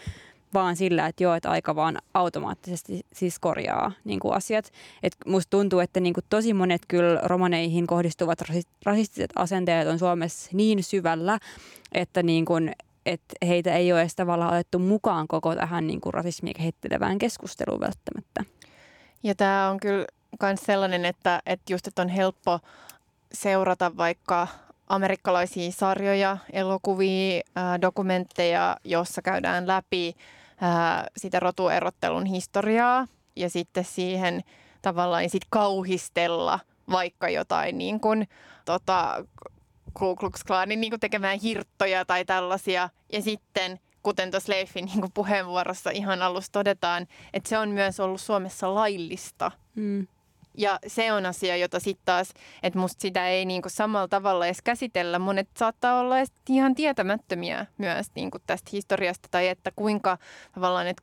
vaan sillä, että joo, että aika vaan automaattisesti siis korjaa niin kuin asiat. Et musta tuntuu, että niin kuin tosi monet kyllä romaneihin kohdistuvat rasistiset asenteet on Suomessa niin syvällä, että niin kuin, että heitä ei ole edes tavallaan otettu mukaan koko tähän niin kuin rasismia kehittelevään keskusteluun välttämättä. Ja tämä on kyllä myös sellainen, että, että just että on helppo seurata vaikka amerikkalaisia sarjoja, elokuvia, dokumentteja, jossa käydään läpi ää, sitä rotuerottelun historiaa ja sitten siihen tavallaan sit kauhistella vaikka jotain niin kuin, tota, Ku Klux Klanin niin tekemään hirttoja tai tällaisia. Ja sitten kuten tuossa Leifin niin puheenvuorossa ihan alussa todetaan, että se on myös ollut Suomessa laillista. Mm. Ja se on asia, jota sitten taas, että musta sitä ei niinku samalla tavalla edes käsitellä. Monet saattaa olla ihan tietämättömiä myös niinku tästä historiasta tai että kuinka, tavallaan, että,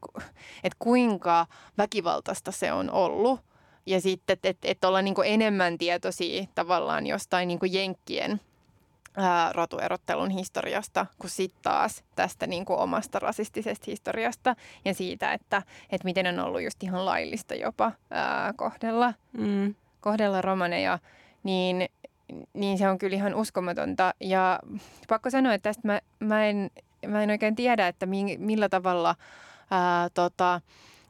että kuinka väkivaltaista se on ollut. Ja sitten, että et, et olla niinku enemmän tietoisia tavallaan jostain niinku jenkkien ää, rotuerottelun historiasta kuin sitten taas tästä niin kuin omasta rasistisesta historiasta ja siitä, että, että miten on ollut just ihan laillista jopa ää, kohdella, mm. kohdella romaneja, niin, niin se on kyllä ihan uskomatonta. Ja pakko sanoa, että tästä mä, mä, en, mä en oikein tiedä, että mi, millä tavalla ää, tota,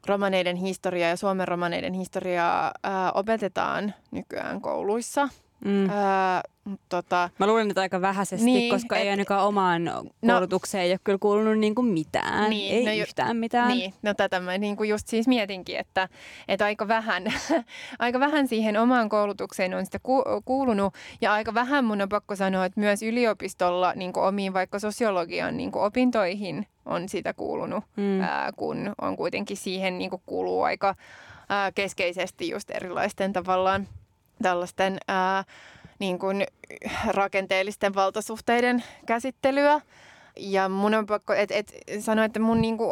romaneiden historiaa ja Suomen romaneiden historiaa ää, opetetaan nykyään kouluissa – Mm. Öö, tota, Mä luulen, että aika vähäisesti, niin, koska et, ei ainakaan omaan no- koulutukseen no, ei ole kyllä kuulunut niinku mitään. Niin, ei no, yhtään mitään. Niin, no tätä mä niinku just siis mietinkin, että, että aika, vähän, aika vähän siihen omaan koulutukseen on sitä ku, kuulunut. Ja aika vähän mun on pakko sanoa, että myös yliopistolla niinku omiin vaikka sosiologian niinku opintoihin on sitä kuulunut, mm. ää, kun on kuitenkin siihen niinku kuuluu aika ää, keskeisesti just erilaisten tavallaan – tällaisten ää, niin kuin rakenteellisten valtasuhteiden käsittelyä. Ja mun on pakko et, et, sanoa, että mun niinku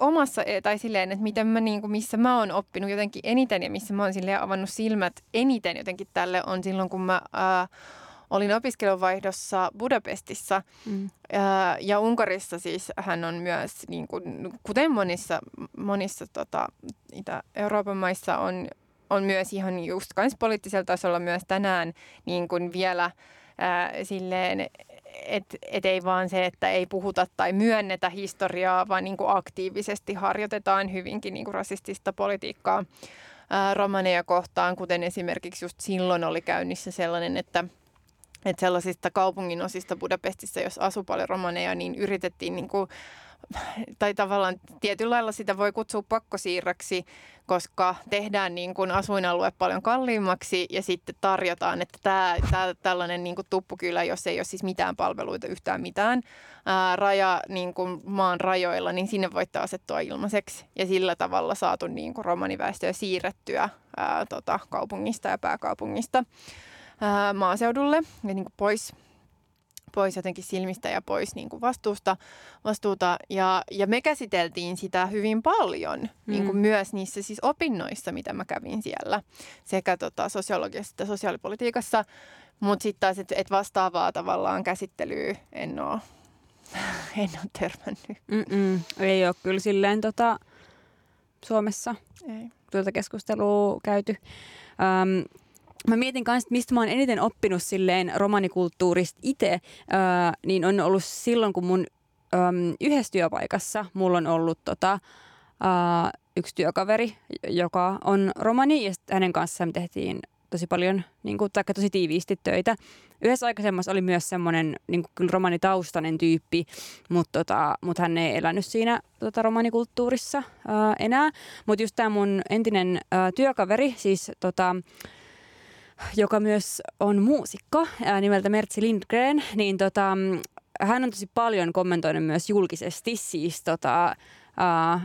omassa, tai silleen, että miten mä niinku, missä mä oon oppinut jotenkin eniten ja missä mä oon silleen avannut silmät eniten jotenkin tälle on silloin, kun mä ää, olin opiskeluvaihdossa Budapestissa mm. ää, ja Unkarissa siis hän on myös, niin kuin, kuten monissa, monissa tota, Itä-Euroopan maissa on on myös ihan just kans poliittisella tasolla myös tänään niin kuin vielä ää, silleen, että et ei vaan se, että ei puhuta tai myönnetä historiaa, vaan niin kuin aktiivisesti harjoitetaan hyvinkin niin kuin rasistista politiikkaa romaneja kohtaan, kuten esimerkiksi just silloin oli käynnissä sellainen, että että sellaisista kaupungin osista Budapestissa, jos asuu paljon romaneja, niin yritettiin niin kuin tai tavallaan tietyllä lailla sitä voi kutsua pakkosiirraksi, koska tehdään niin kuin asuinalue paljon kalliimmaksi ja sitten tarjotaan, että tämä, tämä tällainen niin kuin tuppukylä, jos ei ole siis mitään palveluita yhtään mitään, ää, raja niin kuin maan rajoilla, niin sinne voitte asettua ilmaiseksi. Ja sillä tavalla saatu niin kuin romaniväestöä siirrettyä ää, tota, kaupungista ja pääkaupungista ää, maaseudulle ja niin kuin pois pois jotenkin silmistä ja pois niin kuin vastuusta, vastuuta. Ja, ja me käsiteltiin sitä hyvin paljon mm. niin kuin myös niissä siis opinnoissa, mitä mä kävin siellä, sekä tota, sosiologiassa että sosiaalipolitiikassa. Mutta sitten taas, että et vastaavaa tavallaan käsittelyä en ole, en ole törmännyt. Mm-mm. Ei ole kyllä silleen tota, Suomessa Ei. tuota keskustelua käyty. Um, Mä mietin myös, mistä mä oon eniten oppinut silleen romanikulttuurista itse, niin on ollut silloin, kun mun äm, yhdessä työpaikassa mulla on ollut tota, ää, yksi työkaveri, joka on romani ja hänen kanssaan tehtiin tosi paljon, niin kuin, taikka tosi tiiviisti töitä. Yhdessä aikaisemmassa oli myös semmoinen niin kuin, kyllä romanitaustainen tyyppi, mutta tota, mut hän ei elänyt siinä tota, romanikulttuurissa ää, enää. Mutta just tämä mun entinen ää, työkaveri, siis tota, joka myös on muusikko ää, nimeltä Mertsi Lindgren, niin tota, hän on tosi paljon kommentoinut myös julkisesti siis tota, ää,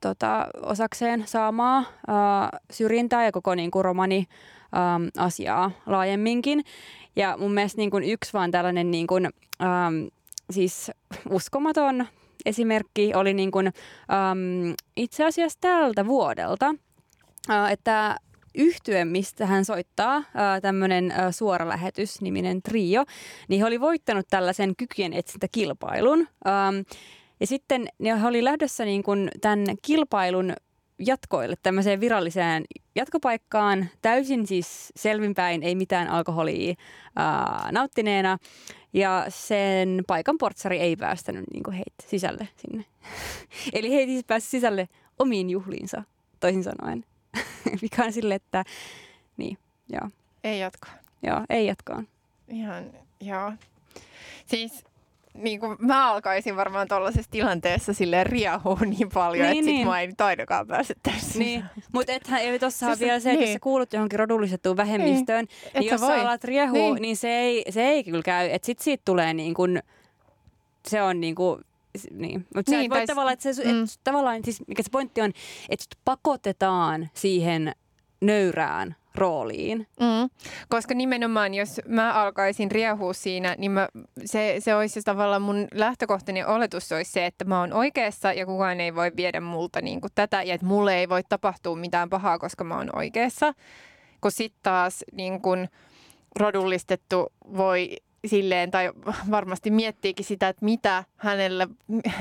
tota, osakseen saamaa ää, syrjintää ja koko niin kuin, romani ää, asiaa laajemminkin. Ja mun mielestä niin kuin, yksi vaan tällainen niin kuin, ää, siis uskomaton esimerkki oli niin kuin, äm, itse asiassa tältä vuodelta, äh, että yhtye, mistä hän soittaa, tämmöinen suora lähetys-niminen trio, niin he oli voittanut tällaisen kykyjen etsintäkilpailun. Ja sitten ne oli lähdössä niin kuin tämän kilpailun jatkoille tämmöiseen viralliseen jatkopaikkaan, täysin siis selvinpäin, ei mitään alkoholia ää, nauttineena. Ja sen paikan portsari ei päästänyt niin kuin heitä sisälle sinne. Eli he ei siis sisälle omiin juhliinsa, toisin sanoen. mikä on sille, että niin, joo. Ei jatkoa. Joo, ei jatkoa. Ihan, joo. Siis niin kuin mä alkaisin varmaan tuollaisessa tilanteessa sille riahua niin paljon, niin, että niin. sit mä en taidokaan pääse tässä. Niin, mutta ethän, ei tuossa siis, vielä se, että niin. sä kuulut johonkin rodullisettuun vähemmistöön, niin, niin jos sä alat riehua, niin. niin se, ei, se ei kyllä käy. Että sit siitä tulee niin kuin, se on niin kuin niin. Mutta niin, voi tai... tavallaan, että se, mm. et, tavallaan, siis mikä se pointti on, että pakotetaan siihen nöyrään rooliin. Mm. Koska nimenomaan, jos mä alkaisin riehua siinä, niin mä, se, se olisi tavallaan mun lähtökohtainen oletus olisi se, että mä oon oikeassa ja kukaan ei voi viedä multa niin kuin tätä ja että mulle ei voi tapahtua mitään pahaa, koska mä oon oikeassa. Kun sitten taas niin kuin rodullistettu voi silleen, tai varmasti miettiikin sitä, että mitä hänelle,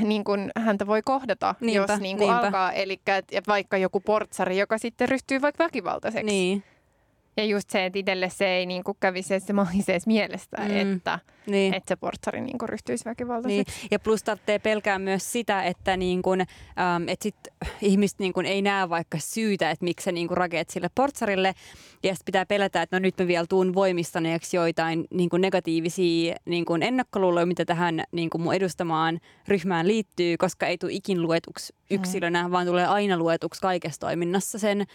niin kuin, häntä voi kohdata, niinpä, jos niin kuin alkaa. Eli vaikka joku portsari, joka sitten ryhtyy vaikka väkivaltaiseksi. Niin. Ja just se, että itselle se ei niin kuin kävisi se mahisees mielestä, mm. että, niin. että se portsari niin kuin ryhtyisi väkivaltaiseksi. Niin. Ja plus tarvitsee pelkää myös sitä, että, niin kuin, ähm, että sit ihmiset niin kuin ei näe vaikka syytä, että miksi sä niin kuin rakeet sille portsarille. Ja sitten pitää pelätä, että no nyt mä vielä tuun voimistaneeksi joitain niin kuin negatiivisia niin kuin ennakkoluuloja, mitä tähän niin kuin mun edustamaan ryhmään liittyy, koska ei tule ikin luetuksi yksilönä, mm. vaan tulee aina luetuksi kaikessa toiminnassa sen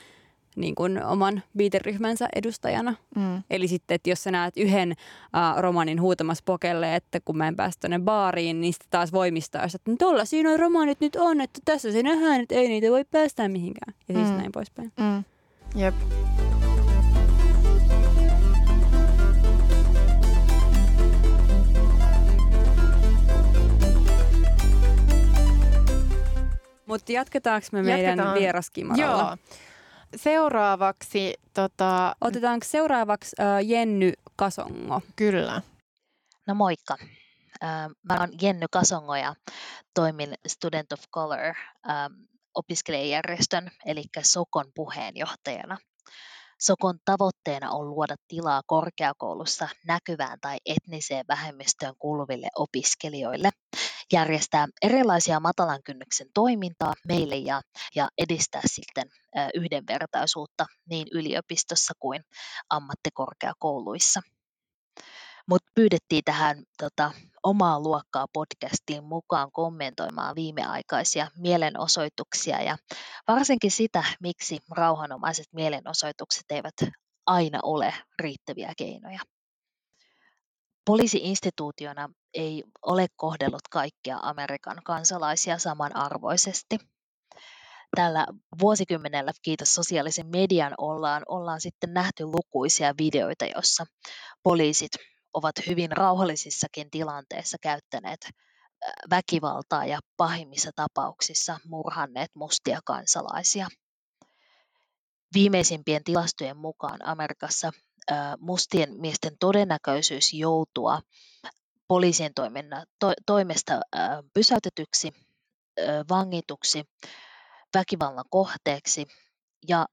niin kuin oman viiteryhmänsä edustajana. Mm. Eli sitten, että jos sä näet yhden uh, romanin huutamassa pokelle, että kun mä en päästä tuonne baariin, niin sitten taas voimistaa, että no tuolla siinä on romanit nyt on, että tässä se nähdään, että ei niitä voi päästä mihinkään. Ja siis mm. näin poispäin. Mm. Jep. Mutta jatketaanko me meidän Jatketaan. vieraskimaralla? Joo seuraavaksi... Tota... Otetaanko seuraavaksi uh, Jenny Kasongo? Kyllä. No moikka. Uh, mä oon Jenny Kasongo ja toimin Student of Color um, opiskelijajärjestön, eli Sokon puheenjohtajana. Sokon tavoitteena on luoda tilaa korkeakoulussa näkyvään tai etniseen vähemmistöön kuuluville opiskelijoille, järjestää erilaisia matalan kynnyksen toimintaa meille ja, ja edistää sitten yhdenvertaisuutta niin yliopistossa kuin ammattikorkeakouluissa. Mutta pyydettiin tähän tota, omaa luokkaa podcastiin mukaan kommentoimaan viimeaikaisia mielenosoituksia ja varsinkin sitä, miksi rauhanomaiset mielenosoitukset eivät aina ole riittäviä keinoja. Poliisi-instituutiona ei ole kohdellut kaikkia Amerikan kansalaisia samanarvoisesti. Tällä vuosikymmenellä, kiitos sosiaalisen median, ollaan, ollaan sitten nähty lukuisia videoita, joissa poliisit ovat hyvin rauhallisissakin tilanteissa käyttäneet väkivaltaa ja pahimmissa tapauksissa murhanneet mustia kansalaisia. Viimeisimpien tilastojen mukaan Amerikassa mustien miesten todennäköisyys joutua poliisien to, toimesta pysäytetyksi, vangituksi, väkivallan kohteeksi ja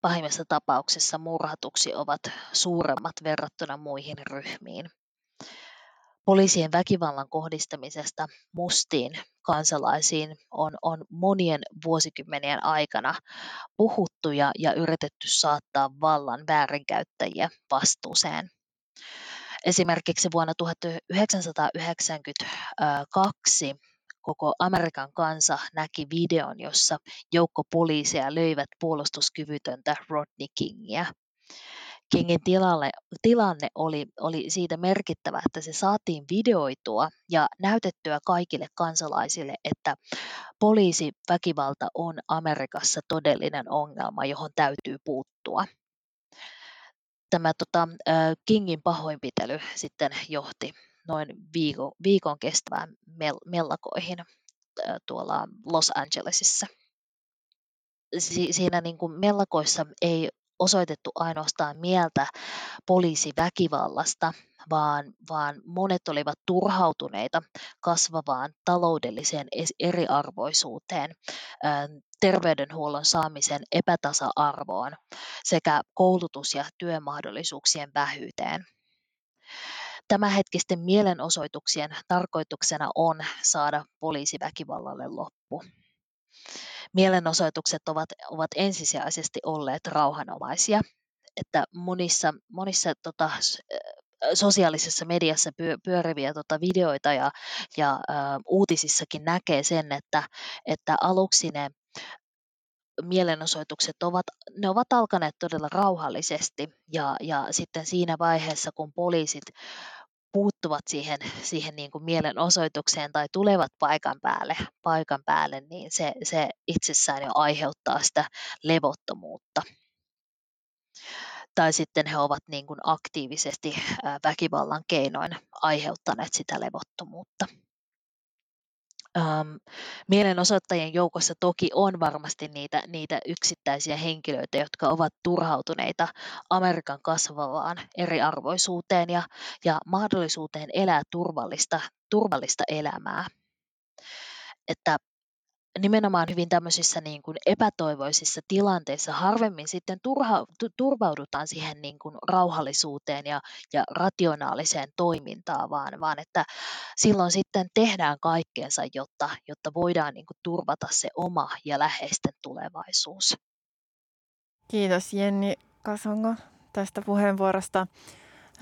pahimmassa tapauksessa murhatuksi ovat suuremmat verrattuna muihin ryhmiin. Poliisien väkivallan kohdistamisesta mustiin kansalaisiin on, on monien vuosikymmenien aikana puhuttu ja, ja yritetty saattaa vallan väärinkäyttäjiä vastuuseen. Esimerkiksi vuonna 1992 koko Amerikan kansa näki videon, jossa joukko poliiseja löivät puolustuskyvytöntä Rodney Kingia. Kingin tilalle, tilanne oli, oli siitä merkittävä, että se saatiin videoitua ja näytettyä kaikille kansalaisille, että poliisiväkivalta on Amerikassa todellinen ongelma, johon täytyy puuttua. Tämä tota, Kingin pahoinpitely sitten johti noin viikon, viikon kestävään mel- mellakoihin tuolla Los Angelesissa. Si- siinä niin kuin mellakoissa ei osoitettu ainoastaan mieltä poliisiväkivallasta, vaan, vaan monet olivat turhautuneita kasvavaan taloudelliseen eriarvoisuuteen, terveydenhuollon saamisen epätasa-arvoon sekä koulutus- ja työmahdollisuuksien vähyyteen. Tämänhetkisten mielenosoituksien tarkoituksena on saada poliisiväkivallalle loppu. Mielenosoitukset ovat, ovat ensisijaisesti olleet rauhanomaisia, että monissa, monissa tota, sosiaalisessa mediassa pyöriviä tota videoita ja, ja ä, uutisissakin näkee sen, että, että aluksi ne mielenosoitukset ovat, ne ovat alkaneet todella rauhallisesti. Ja, ja sitten siinä vaiheessa, kun poliisit puuttuvat siihen, siihen niin kuin mielenosoitukseen tai tulevat paikan päälle, paikan päälle niin se, se itsessään jo aiheuttaa sitä levottomuutta. Tai sitten he ovat niin kuin aktiivisesti väkivallan keinoin aiheuttaneet sitä levottomuutta. Ähm, mielenosoittajien joukossa toki on varmasti niitä, niitä yksittäisiä henkilöitä, jotka ovat turhautuneita Amerikan kasvavaan eriarvoisuuteen ja, ja mahdollisuuteen elää turvallista, turvallista elämää. Että nimenomaan hyvin tämmöisissä niin kuin epätoivoisissa tilanteissa harvemmin sitten turha, turvaudutaan siihen niin kuin rauhallisuuteen ja, ja rationaaliseen toimintaan, vaan, vaan että silloin sitten tehdään kaikkeensa, jotta, jotta voidaan niin kuin turvata se oma ja läheisten tulevaisuus. Kiitos Jenni Kasongo tästä puheenvuorosta.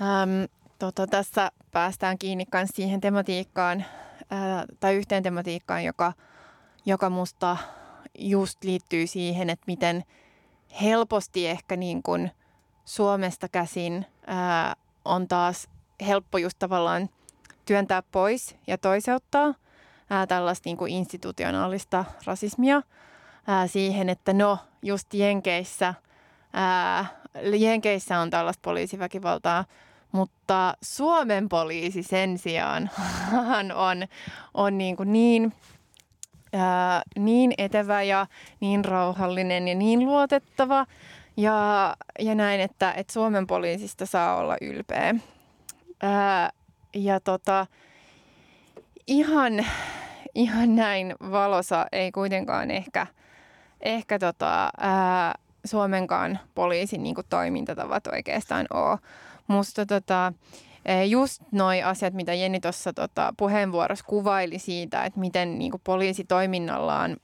Ähm, tota, tässä päästään kiinni siihen tematiikkaan äh, tai yhteen tematiikkaan, joka – joka musta just liittyy siihen, että miten helposti ehkä niin kuin Suomesta käsin ää, on taas helppo just tavallaan työntää pois ja toiseuttaa ää, tällaista niin kuin institutionaalista rasismia ää, siihen, että no just Jenkeissä, ää, Jenkeissä on tällaista poliisiväkivaltaa, mutta Suomen poliisi sen sijaan on, on niin, kuin niin ää, niin etevä ja niin rauhallinen ja niin luotettava. Ja, ja näin, että, että Suomen poliisista saa olla ylpeä. Ää, ja tota, ihan, ihan näin valosa ei kuitenkaan ehkä, ehkä tota, ää, Suomenkaan poliisin niin toimintatavat oikeastaan ole. Musta tota, just noi asiat, mitä Jenni tuossa tota, puheenvuorossa kuvaili siitä, että miten niin kuin poliisi toiminnallaan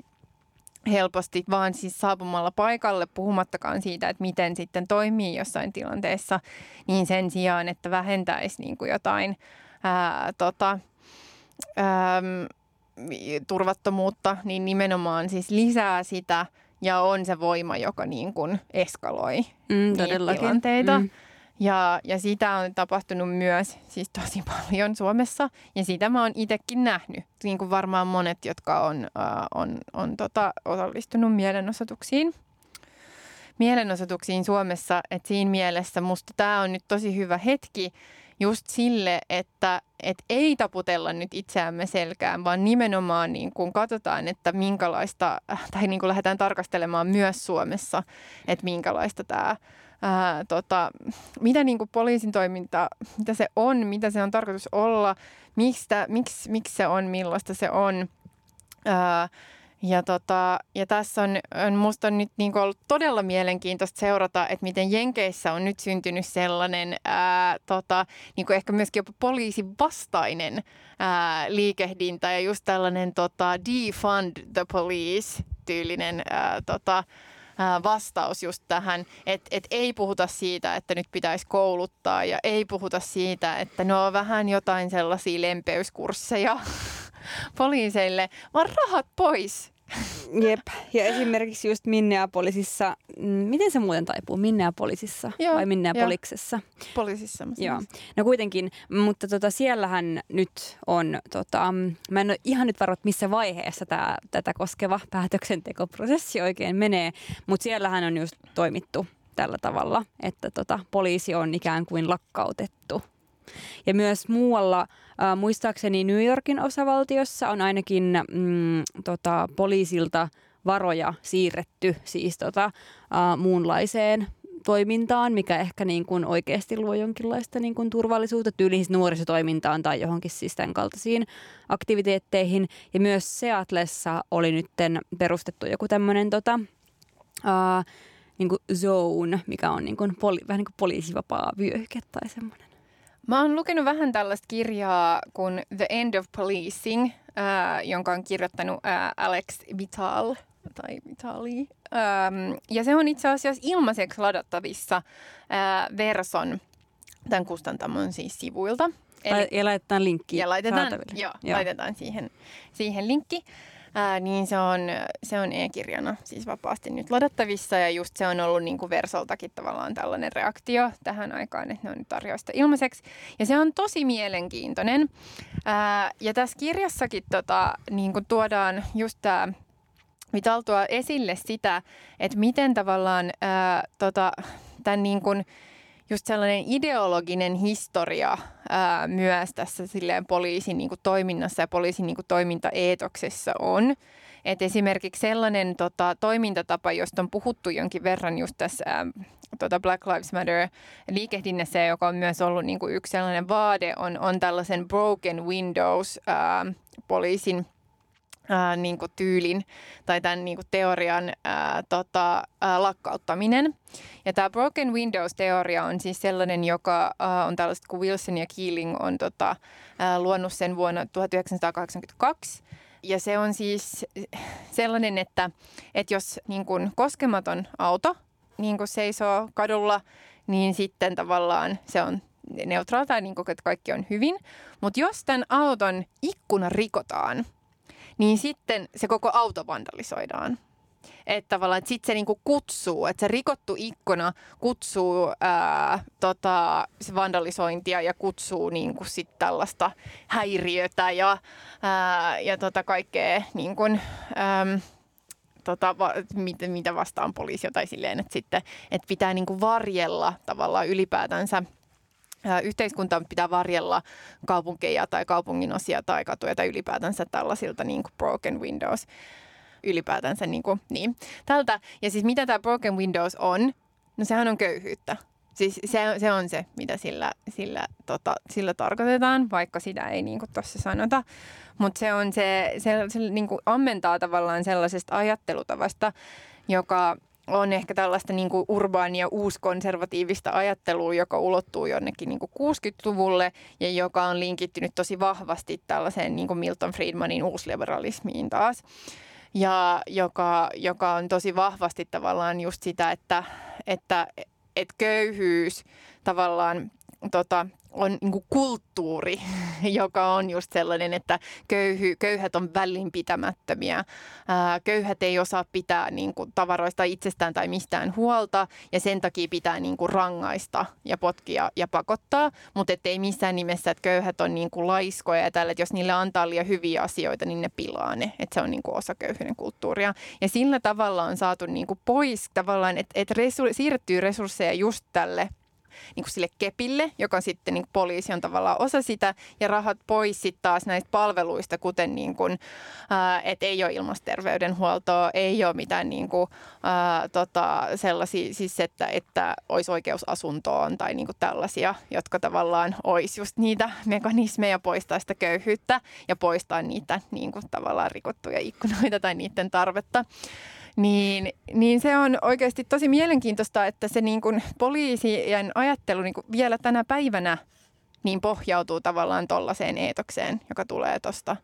helposti vaan siis saapumalla paikalle, puhumattakaan siitä, että miten sitten toimii jossain tilanteessa, niin sen sijaan, että vähentäisi niin kuin jotain ää, tota, ää, turvattomuutta, niin nimenomaan siis lisää sitä ja on se voima, joka niin kuin eskaloi mm, tilanteita. Mm. Ja, ja sitä on tapahtunut myös siis tosi paljon Suomessa. Ja sitä mä oon itsekin nähnyt, niin kuin varmaan monet, jotka on, äh, on, on tota, osallistunut mielenosoituksiin. Mielenosoituksiin Suomessa, että siinä mielessä musta tämä on nyt tosi hyvä hetki just sille, että et ei taputella nyt itseämme selkään, vaan nimenomaan niin kun katsotaan, että minkälaista, tai niin kuin lähdetään tarkastelemaan myös Suomessa, että minkälaista tämä ää, tota, mitä niin kuin poliisin toiminta, mitä se on, mitä se on tarkoitus olla, mistä, miksi, miksi se on, millaista se on. Ää, ja, tota, ja tässä on, on musta nyt niin ollut todella mielenkiintoista seurata, että miten Jenkeissä on nyt syntynyt sellainen ää, tota, niin ehkä myöskin jopa poliisin vastainen ää, liikehdintä ja just tällainen tota, defund the police tyylinen ää, tota, vastaus just tähän, että et ei puhuta siitä, että nyt pitäisi kouluttaa ja ei puhuta siitä, että no vähän jotain sellaisia lempeyskursseja poliiseille, vaan rahat pois Jep, ja esimerkiksi just Minneapolisissa, mm, miten se muuten taipuu, Minneapolisissa Joo, vai Minneapoliksessa? Poliisissa. Joo, no kuitenkin, mutta tota, siellähän nyt on, tota, mä en ole ihan nyt varot missä vaiheessa tää, tätä koskeva päätöksentekoprosessi oikein menee, mutta siellähän on just toimittu tällä tavalla, että tota, poliisi on ikään kuin lakkautettu ja myös muualla, äh, muistaakseni New Yorkin osavaltiossa on ainakin mm, tota, poliisilta varoja siirretty siis tota, äh, muunlaiseen toimintaan, mikä ehkä niin kuin oikeasti luo jonkinlaista niin kuin turvallisuutta, tyyliin siis nuorisotoimintaan tai johonkin siis tämän kaltaisiin aktiviteetteihin. Ja myös Seatlessa oli nyt perustettu joku tämmöinen tota, uh, niin kuin zone, mikä on niin kuin poli, vähän niin kuin poliisivapaa vyöhyke tai semmoinen. Mä oon lukenut vähän tällaista kirjaa kuin The End of Policing, äh, jonka on kirjoittanut äh, Alex Vital tai Vitali. Ähm, ja se on itse asiassa ilmaiseksi ladattavissa äh, Verson, tämän kustantamon siis sivuilta. Eli, ja laitetaan linkki Ja laitetaan, joo, joo. laitetaan siihen, siihen linkki. Ää, niin se on, se on e-kirjana siis vapaasti nyt ladattavissa ja just se on ollut niin kuin Versoltakin tavallaan tällainen reaktio tähän aikaan, että ne on nyt tarjoista ilmaiseksi. Ja se on tosi mielenkiintoinen. Ää, ja tässä kirjassakin tota, niin kuin tuodaan just tämä Vital tuo esille sitä, että miten tavallaan tota, tämän niin kuin, just sellainen ideologinen historia ää, myös tässä silleen poliisin niin kuin toiminnassa ja poliisin niin kuin toimintaeetoksessa on. Et esimerkiksi sellainen tota, toimintatapa, josta on puhuttu jonkin verran just tässä ää, tota Black Lives Matter liikehdinnässä, joka on myös ollut niin kuin yksi sellainen vaade, on, on tällaisen broken windows ää, poliisin ää, niin kuin tyylin tai tämän niin kuin teorian ää, tota, ää, lakkauttaminen. Ja tämä Broken Windows-teoria on siis sellainen, joka ää, on tällaista kuin Wilson ja Keeling on tota, ää, luonut sen vuonna 1982. Ja se on siis sellainen, että, että jos niin kuin koskematon auto niin kuin seisoo kadulla, niin sitten tavallaan se on neutraali tai niin kuin, että kaikki on hyvin. Mutta jos tämän auton ikkuna rikotaan, niin sitten se koko auto vandalisoidaan. Että tavallaan, että sitten se niinku kutsuu, että se rikottu ikkuna kutsuu ää, tota, se vandalisointia ja kutsuu niinku sit tällaista häiriötä ja, ää, ja tota kaikkea niinku, äm, tota, va, mit, mitä vastaan poliisi tai silleen, että sitten että pitää niinku varjella tavallaan ylipäätänsä yhteiskunta pitää varjella kaupunkeja tai kaupunginosia tai katuja tai ylipäätänsä tällaisilta niin kuin broken windows ylipäätänsä niin, kuin, niin tältä. Ja siis mitä tämä broken windows on? No sehän on köyhyyttä. Siis se, se on se, mitä sillä, sillä, tota, sillä tarkoitetaan, vaikka sitä ei niin tuossa sanota. Mutta se on se, se, se niin ammentaa tavallaan sellaisesta ajattelutavasta, joka on ehkä tällaista niin kuin urbaania uuskonservatiivista ajattelua, joka ulottuu jonnekin niin kuin 60-luvulle ja joka on linkittynyt tosi vahvasti tällaiseen niin kuin Milton Friedmanin uusliberalismiin taas. Ja joka, joka on tosi vahvasti tavallaan just sitä, että, että, että köyhyys tavallaan tota, on niin kuin kulttuuri, joka on just sellainen, että köyhy, köyhät on välinpitämättömiä. Ää, köyhät ei osaa pitää niin kuin tavaroista itsestään tai mistään huolta ja sen takia pitää niin kuin rangaista ja potkia ja pakottaa, mutta ei missään nimessä, että köyhät on niin kuin laiskoja ja tällä, että jos niille antaa liian hyviä asioita, niin ne pilaa ne, että se on niin kuin osa köyhyyden kulttuuria. Ja sillä tavalla on saatu niin kuin pois tavallaan, että, että resur- siirtyy resursseja just tälle niin kuin sille kepille, joka sitten niin kuin poliisi on tavallaan osa sitä, ja rahat pois sitten taas näistä palveluista, kuten niin kuin, ää, että ei ole ilmasterveydenhuoltoa, ei ole mitään niin kuin, ää, tota, sellaisia, siis että, että olisi oikeus asuntoon tai niin kuin tällaisia, jotka tavallaan olisi just niitä mekanismeja poistaa sitä köyhyyttä ja poistaa niitä niin kuin tavallaan rikottuja ikkunoita tai niiden tarvetta niin, niin se on oikeasti tosi mielenkiintoista, että se niin kuin poliisien ajattelu niin kuin vielä tänä päivänä niin pohjautuu tavallaan tuollaiseen eetokseen, joka tulee tuosta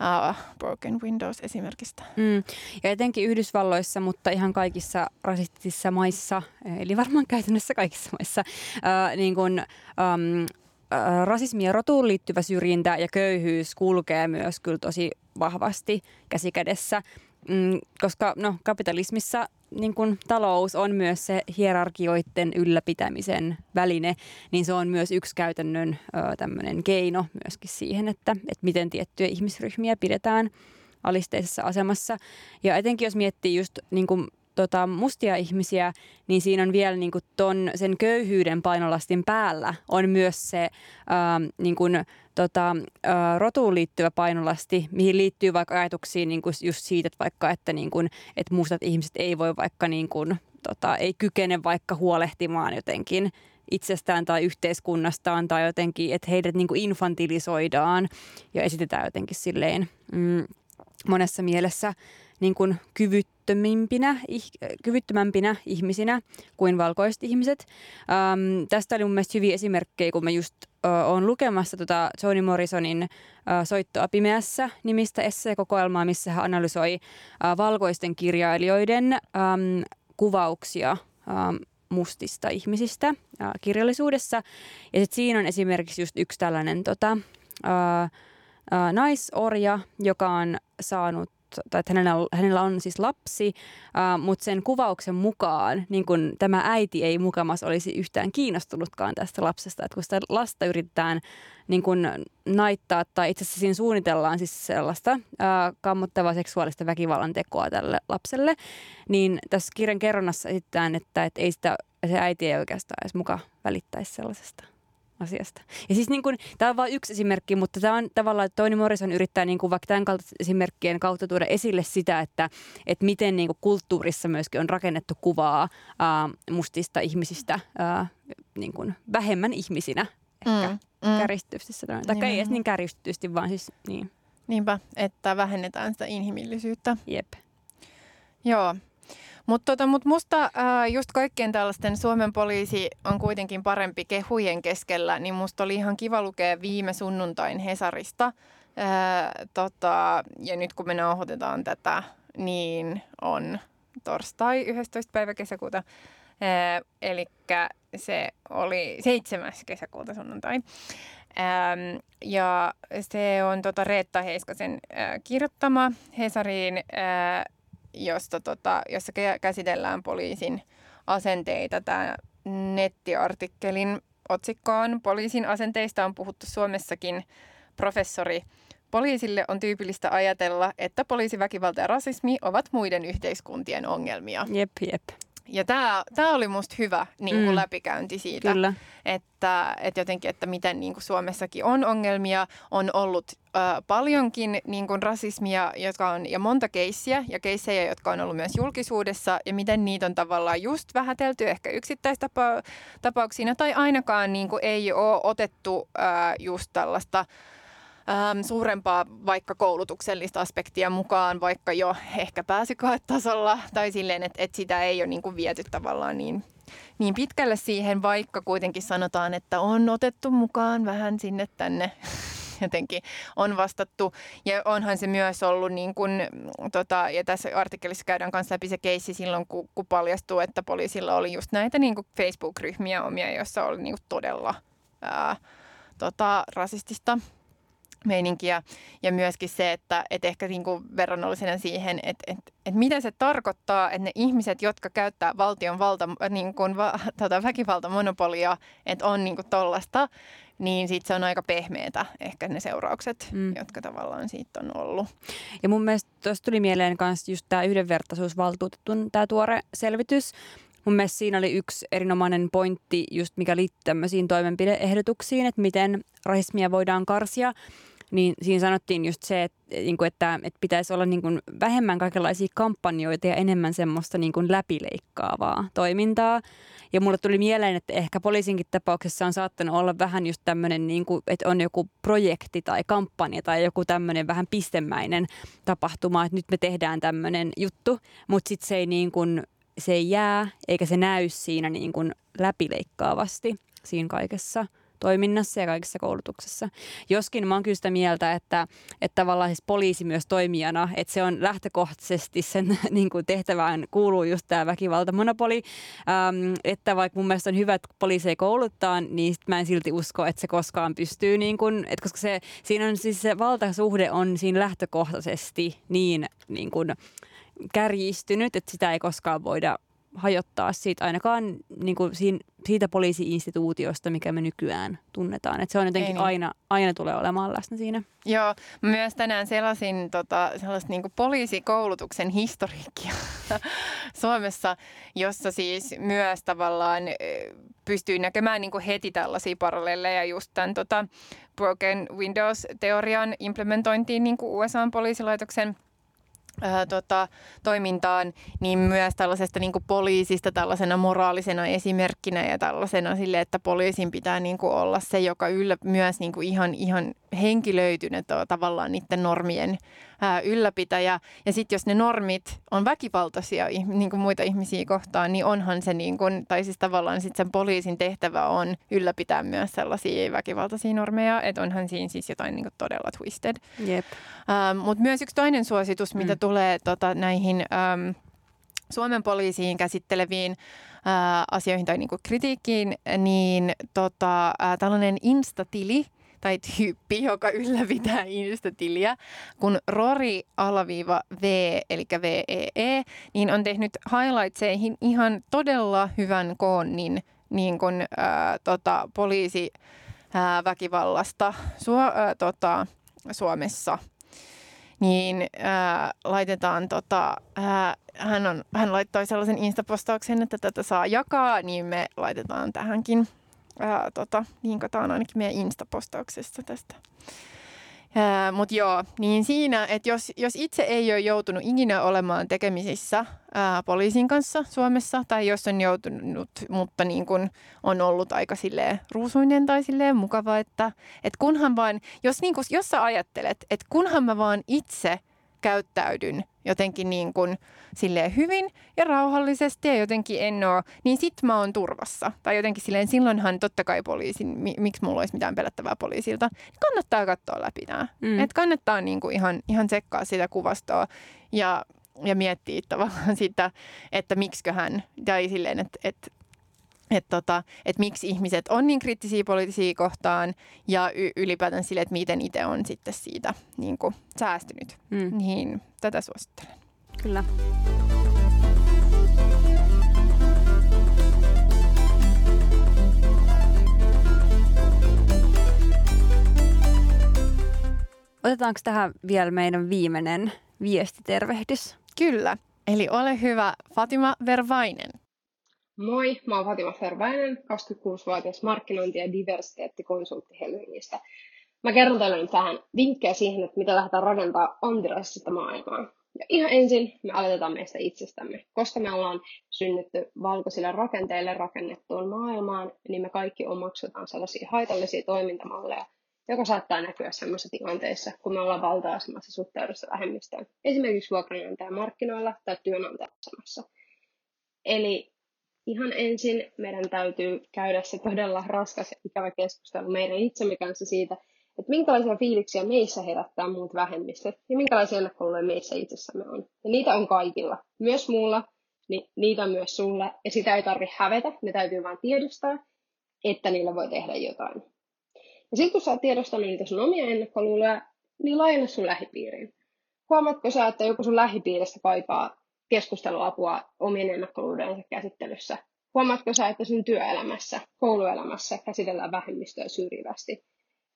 uh, Broken Windows-esimerkistä. Mm. Ja etenkin Yhdysvalloissa, mutta ihan kaikissa rasistisissa maissa, eli varmaan käytännössä kaikissa maissa, uh, niin kun, um, rasismi ja rotuun liittyvä syrjintä ja köyhyys kulkee myös kyllä tosi vahvasti käsikädessä mm, koska no, kapitalismissa niin kun talous on myös se hierarkioiden ylläpitämisen väline, niin se on myös yksi käytännön ö, keino myöskin siihen, että, että miten tiettyjä ihmisryhmiä pidetään alisteisessa asemassa. Ja etenkin jos miettii just niin kun tota, mustia ihmisiä, niin siinä on vielä niin kuin ton, sen köyhyyden painolastin päällä on myös se ää, niin kuin, tota, rotuun liittyvä painolasti, mihin liittyy vaikka ajatuksiin niin kuin just siitä, että vaikka että, niin kuin, että mustat ihmiset ei voi vaikka niin kuin, tota, ei kykene vaikka huolehtimaan jotenkin itsestään tai yhteiskunnastaan tai jotenkin, että heidät niin kuin infantilisoidaan ja esitetään jotenkin silleen mm, monessa mielessä niin kuin kyvyttömimpinä, kyvyttömämpinä ihmisinä kuin valkoiset ihmiset. Ähm, tästä oli mun mielestä hyviä esimerkkejä, kun mä just äh, olen lukemassa tota Toni Morrisonin äh, Soittoa pimeässä nimistä esseekokoelmaa, missä hän analysoi äh, valkoisten kirjailijoiden ähm, kuvauksia ähm, mustista ihmisistä äh, kirjallisuudessa. Ja sit siinä on esimerkiksi just yksi tällainen tota, äh, äh, naisorja, joka on saanut tai että hänellä, hänellä on siis lapsi, uh, mutta sen kuvauksen mukaan niin kun tämä äiti ei mukamas olisi yhtään kiinnostunutkaan tästä lapsesta. Että kun sitä lasta yritetään niin kun naittaa tai itse asiassa siinä suunnitellaan siis sellaista uh, kammottavaa seksuaalista väkivallan tekoa tälle lapselle, niin tässä kirjan kerronnassa esitetään, että, että ei sitä, se äiti ei oikeastaan edes muka välittäisi sellaisesta asiasta. Ja siis niin kuin, tämä on vain yksi esimerkki, mutta tämä on tavallaan, että Toni Morrison yrittää niin kuin vaikka tämän kaltaisen esimerkkien kautta tuoda esille sitä, että, että miten niin kuin kulttuurissa myöskin on rakennettu kuvaa ää, mustista ihmisistä ää, niin kuin vähemmän ihmisinä ehkä mm, mm. kärjistysti sanoen. Tai ei edes niin kärjistysti, vaan siis niin. Niinpä, että vähennetään sitä inhimillisyyttä. Jep. Joo. Mutta tota, mut musta ää, just kaikkien tällaisten Suomen poliisi on kuitenkin parempi kehujen keskellä, niin musta oli ihan kiva lukea viime sunnuntain Hesarista. Ää, tota, ja nyt kun me nauhoitetaan tätä, niin on torstai 11. päivä kesäkuuta. Eli se oli 7. kesäkuuta sunnuntai. Ähm, ja se on tota Reetta Heiskasen äh, kirjoittama Hesariin äh, josta, tota, jossa käsitellään poliisin asenteita. Tämä nettiartikkelin otsikkoon poliisin asenteista on puhuttu Suomessakin professori Poliisille on tyypillistä ajatella, että poliisiväkivalta ja rasismi ovat muiden yhteiskuntien ongelmia. Jep, jep. Ja tämä, tämä oli musta hyvä niin kuin mm. läpikäynti siitä, Kyllä. Että, että jotenkin, että miten niin kuin Suomessakin on ongelmia, on ollut ö, paljonkin niin kuin rasismia jotka on, ja monta keissiä ja keissejä, jotka on ollut myös julkisuudessa ja miten niitä on tavallaan just vähätelty ehkä yksittäistapauksina tai ainakaan niin kuin ei ole otettu ö, just tällaista ähm, suurempaa vaikka koulutuksellista aspektia mukaan, vaikka jo ehkä pääsykoetasolla tai silleen, että, että sitä ei ole niin kuin viety tavallaan niin, niin pitkälle siihen, vaikka kuitenkin sanotaan, että on otettu mukaan vähän sinne tänne jotenkin on vastattu. Ja onhan se myös ollut, niin kuin, tota, ja tässä artikkelissa käydään kanssa läpi se keissi silloin, kun, kun paljastuu, että poliisilla oli just näitä niin Facebook-ryhmiä omia, joissa oli niin todella ää, tota, rasistista meininkiä ja myöskin se, että, että ehkä niin kuin verrannollisena siihen, että, että, että mitä se tarkoittaa, että ne ihmiset, jotka käyttää valtion valta, niin kuin, va, tota, väkivaltamonopolia, että on niin kuin tollasta, niin sitten se on aika pehmeätä ehkä ne seuraukset, mm. jotka tavallaan siitä on ollut. Ja mun mielestä tuossa tuli mieleen myös just tämä yhdenvertaisuusvaltuutetun tämä tuore selvitys, mun mielestä siinä oli yksi erinomainen pointti, just mikä liittyy tämmöisiin toimenpideehdotuksiin, että miten rasismia voidaan karsia niin siinä sanottiin just se, että, niin kuin, että, että pitäisi olla niin kuin vähemmän kaikenlaisia kampanjoita ja enemmän semmoista niin kuin läpileikkaavaa toimintaa. Ja mulle tuli mieleen, että ehkä poliisinkin tapauksessa on saattanut olla vähän just tämmöinen, niin kuin, että on joku projekti tai kampanja tai joku tämmöinen vähän pistemäinen tapahtuma, että nyt me tehdään tämmöinen juttu, mutta sitten se ei niin kuin, se ei jää eikä se näy siinä niin kuin läpileikkaavasti siinä kaikessa – toiminnassa ja kaikessa koulutuksessa. Joskin mä oon kyllä sitä mieltä, että, että tavallaan siis poliisi myös toimijana, että se on lähtökohtaisesti sen niin kuin tehtävään kuuluu just tämä väkivaltamonopoli, ähm, että vaikka mun mielestä on hyvä, että poliiseja kouluttaa, niin sit mä en silti usko, että se koskaan pystyy, niin kuin, että koska se, siinä on siis se valtasuhde on siinä lähtökohtaisesti niin, niin kuin, kärjistynyt, että sitä ei koskaan voida hajottaa siitä ainakaan niin kuin siinä, siitä poliisi-instituutiosta, mikä me nykyään tunnetaan. Et se on jotenkin niin. aina, aina tulee olemaan läsnä siinä. Joo, myös tänään selasin tota, sellaista niin poliisikoulutuksen historiikkia Suomessa, jossa siis myös tavallaan pystyy näkemään niin heti tällaisia paralleleja just tämän tota, Broken Windows-teorian implementointiin niin USA-poliisilaitoksen – ää, tota, toimintaan, niin myös tällaisesta niin kuin poliisista tällaisena moraalisena esimerkkinä ja tällaisena sille, että poliisin pitää niin kuin olla se, joka yllä myös niin kuin ihan, ihan henkilöitynyt tavallaan niiden normien ää, ylläpitäjä. Ja sitten jos ne normit on väkivaltaisia niin kuin muita ihmisiä kohtaan, niin onhan se, niin kuin, tai siis tavallaan sit sen poliisin tehtävä on ylläpitää myös sellaisia väkivaltaisia normeja, että onhan siinä siis jotain niin kuin todella twisted. Yep. Mutta myös yksi toinen suositus, mitä mm. tulee tota, näihin ähm, Suomen poliisiin käsitteleviin ää, asioihin tai niin kuin kritiikkiin, niin tota, ää, tällainen instatili – tai tyyppi, joka ylläpitää Insta-tiliä, kun Rori-V, eli VEE, e, niin on tehnyt highlightseihin ihan todella hyvän koonnin niin kuin, ää, tota, poliisi ää, väkivallasta Su- ää, tota, Suomessa. Niin ää, laitetaan, tota, ää, hän, on, hän laittoi sellaisen instapostauksen, että tätä saa jakaa, niin me laitetaan tähänkin ää, tota, linkataan ainakin meidän instapostauksessa tästä. Mutta joo, niin siinä, että jos, jos itse ei ole joutunut ikinä olemaan tekemisissä ää, poliisin kanssa Suomessa, tai jos on joutunut, mutta niin kun on ollut aika silleen ruusuinen tai silleen mukava, että et kunhan vaan, jos, niin kun, jos sä ajattelet, että kunhan mä vaan itse – käyttäydyn jotenkin niin kuin silleen hyvin ja rauhallisesti ja jotenkin en ole, niin sit mä oon turvassa. Tai jotenkin silleen, silloinhan totta kai poliisin, miksi mulla olisi mitään pelättävää poliisilta, niin kannattaa katsoa läpi nämä. Mm. Et kannattaa niin kuin ihan, ihan tsekkaa sitä kuvastoa ja, ja miettiä tavallaan sitä, että miksiköhän, tai silleen, että, että että tota, et miksi ihmiset on niin kriittisiä poliittisia kohtaan ja y- ylipäätään sille, että miten itse on sitten siitä niin kuin, säästynyt. Mm. Niin tätä suosittelen. Kyllä. Otetaanko tähän vielä meidän viimeinen viestitervehdys? Kyllä. Eli ole hyvä Fatima Vervainen. Moi, mä oon Fatima Fervainen, 26-vuotias markkinointi- ja diversiteettikonsultti Helsingistä. Mä kerron teille nyt vähän vinkkejä siihen, että miten lähdetään rakentamaan antirassista maailmaa. Ja ihan ensin me aloitetaan meistä itsestämme. Koska me ollaan synnytty valkoisille rakenteille rakennettuun maailmaan, niin me kaikki omaksutaan sellaisia haitallisia toimintamalleja, joka saattaa näkyä sellaisissa tilanteissa, kun me ollaan valta-asemassa suhteudessa vähemmistöön. Esimerkiksi vuokranantajan markkinoilla tai työnantajan asemassa. Eli ihan ensin meidän täytyy käydä se todella raskas ja ikävä keskustelu meidän itsemme kanssa siitä, että minkälaisia fiiliksiä meissä herättää muut vähemmistöt ja minkälaisia ennakkoluuloja meissä itsessämme on. Ja niitä on kaikilla, myös mulla, niin niitä myös sulla, ja sitä ei tarvitse hävetä, ne täytyy vain tiedostaa, että niillä voi tehdä jotain. Ja sitten kun sä oot tiedostanut niitä sun omia ennakkoluuloja, niin laajenna sun lähipiiriin. Huomaatko sä, että joku sun lähipiiristä kaipaa keskusteluapua omien ennakkoluudensa käsittelyssä. Huomaatko sä, että sun työelämässä, kouluelämässä käsitellään vähemmistöä syrjivästi?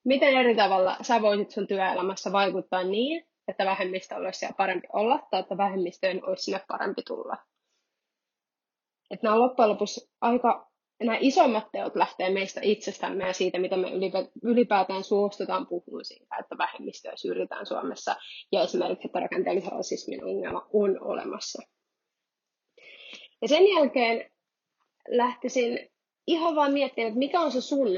Miten eri tavalla sä voisit sun työelämässä vaikuttaa niin, että vähemmistö olisi siellä parempi olla tai että vähemmistöön olisi sinne parempi tulla? Että nämä on loppujen lopuksi aika nämä isommat teot lähtee meistä itsestämme ja siitä, mitä me ylipäätään suostutaan puhumaan siitä, että vähemmistöä syrjitään Suomessa ja esimerkiksi, että rakenteellisen rasismin ongelma on olemassa. Ja sen jälkeen lähtisin ihan vaan miettimään, että mikä on se sun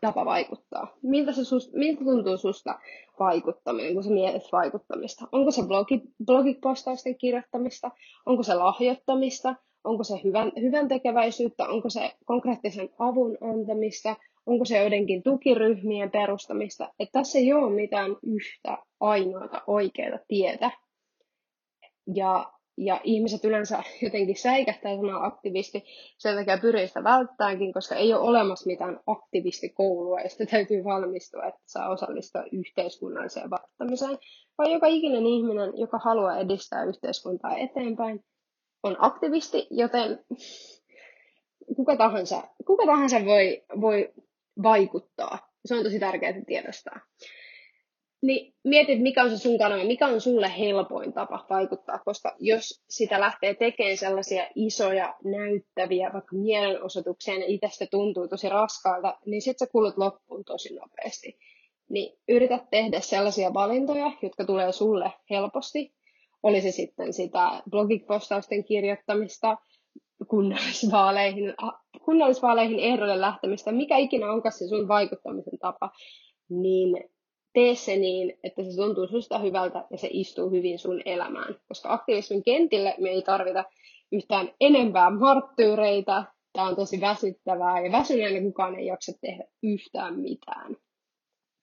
tapa vaikuttaa. Miltä, se sus, miltä tuntuu susta vaikuttaminen, kun sä mietit vaikuttamista? Onko se blogi, blogipostausten kirjoittamista? Onko se lahjoittamista? Onko se hyvän, hyvän tekeväisyyttä, onko se konkreettisen avun antamista, onko se joidenkin tukiryhmien perustamista. Että tässä ei ole mitään yhtä ainoata oikeaa tietä. Ja, ja ihmiset yleensä jotenkin säikähtää sanaa aktivisti, sen takia pyrii sitä välttäänkin, koska ei ole olemassa mitään aktivistikoulua, ja sitä täytyy valmistua, että saa osallistua yhteiskunnalliseen vaikuttamiseen, vaan joka ikinen ihminen, joka haluaa edistää yhteiskuntaa eteenpäin, on aktivisti, joten kuka tahansa, kuka tahansa voi, voi vaikuttaa. Se on tosi tärkeää tiedostaa. Niin mietit, mikä on se sun kanava, mikä on sulle helpoin tapa vaikuttaa, koska jos sitä lähtee tekemään sellaisia isoja, näyttäviä, vaikka mielenosoituksia, ja itsestä tuntuu tosi raskaalta, niin sitten sä kulut loppuun tosi nopeasti. Niin yritä tehdä sellaisia valintoja, jotka tulee sulle helposti, oli se sitten sitä blogipostausten kirjoittamista, kunnallisvaaleihin, kunnallisvaaleihin ehdolle lähtemistä, mikä ikinä onkaan se sun vaikuttamisen tapa, niin tee se niin, että se tuntuu susta hyvältä ja se istuu hyvin sun elämään. Koska aktivismin kentille me ei tarvita yhtään enempää marttyyreitä, tämä on tosi väsyttävää ja väsyneenä kukaan ei jaksa tehdä yhtään mitään.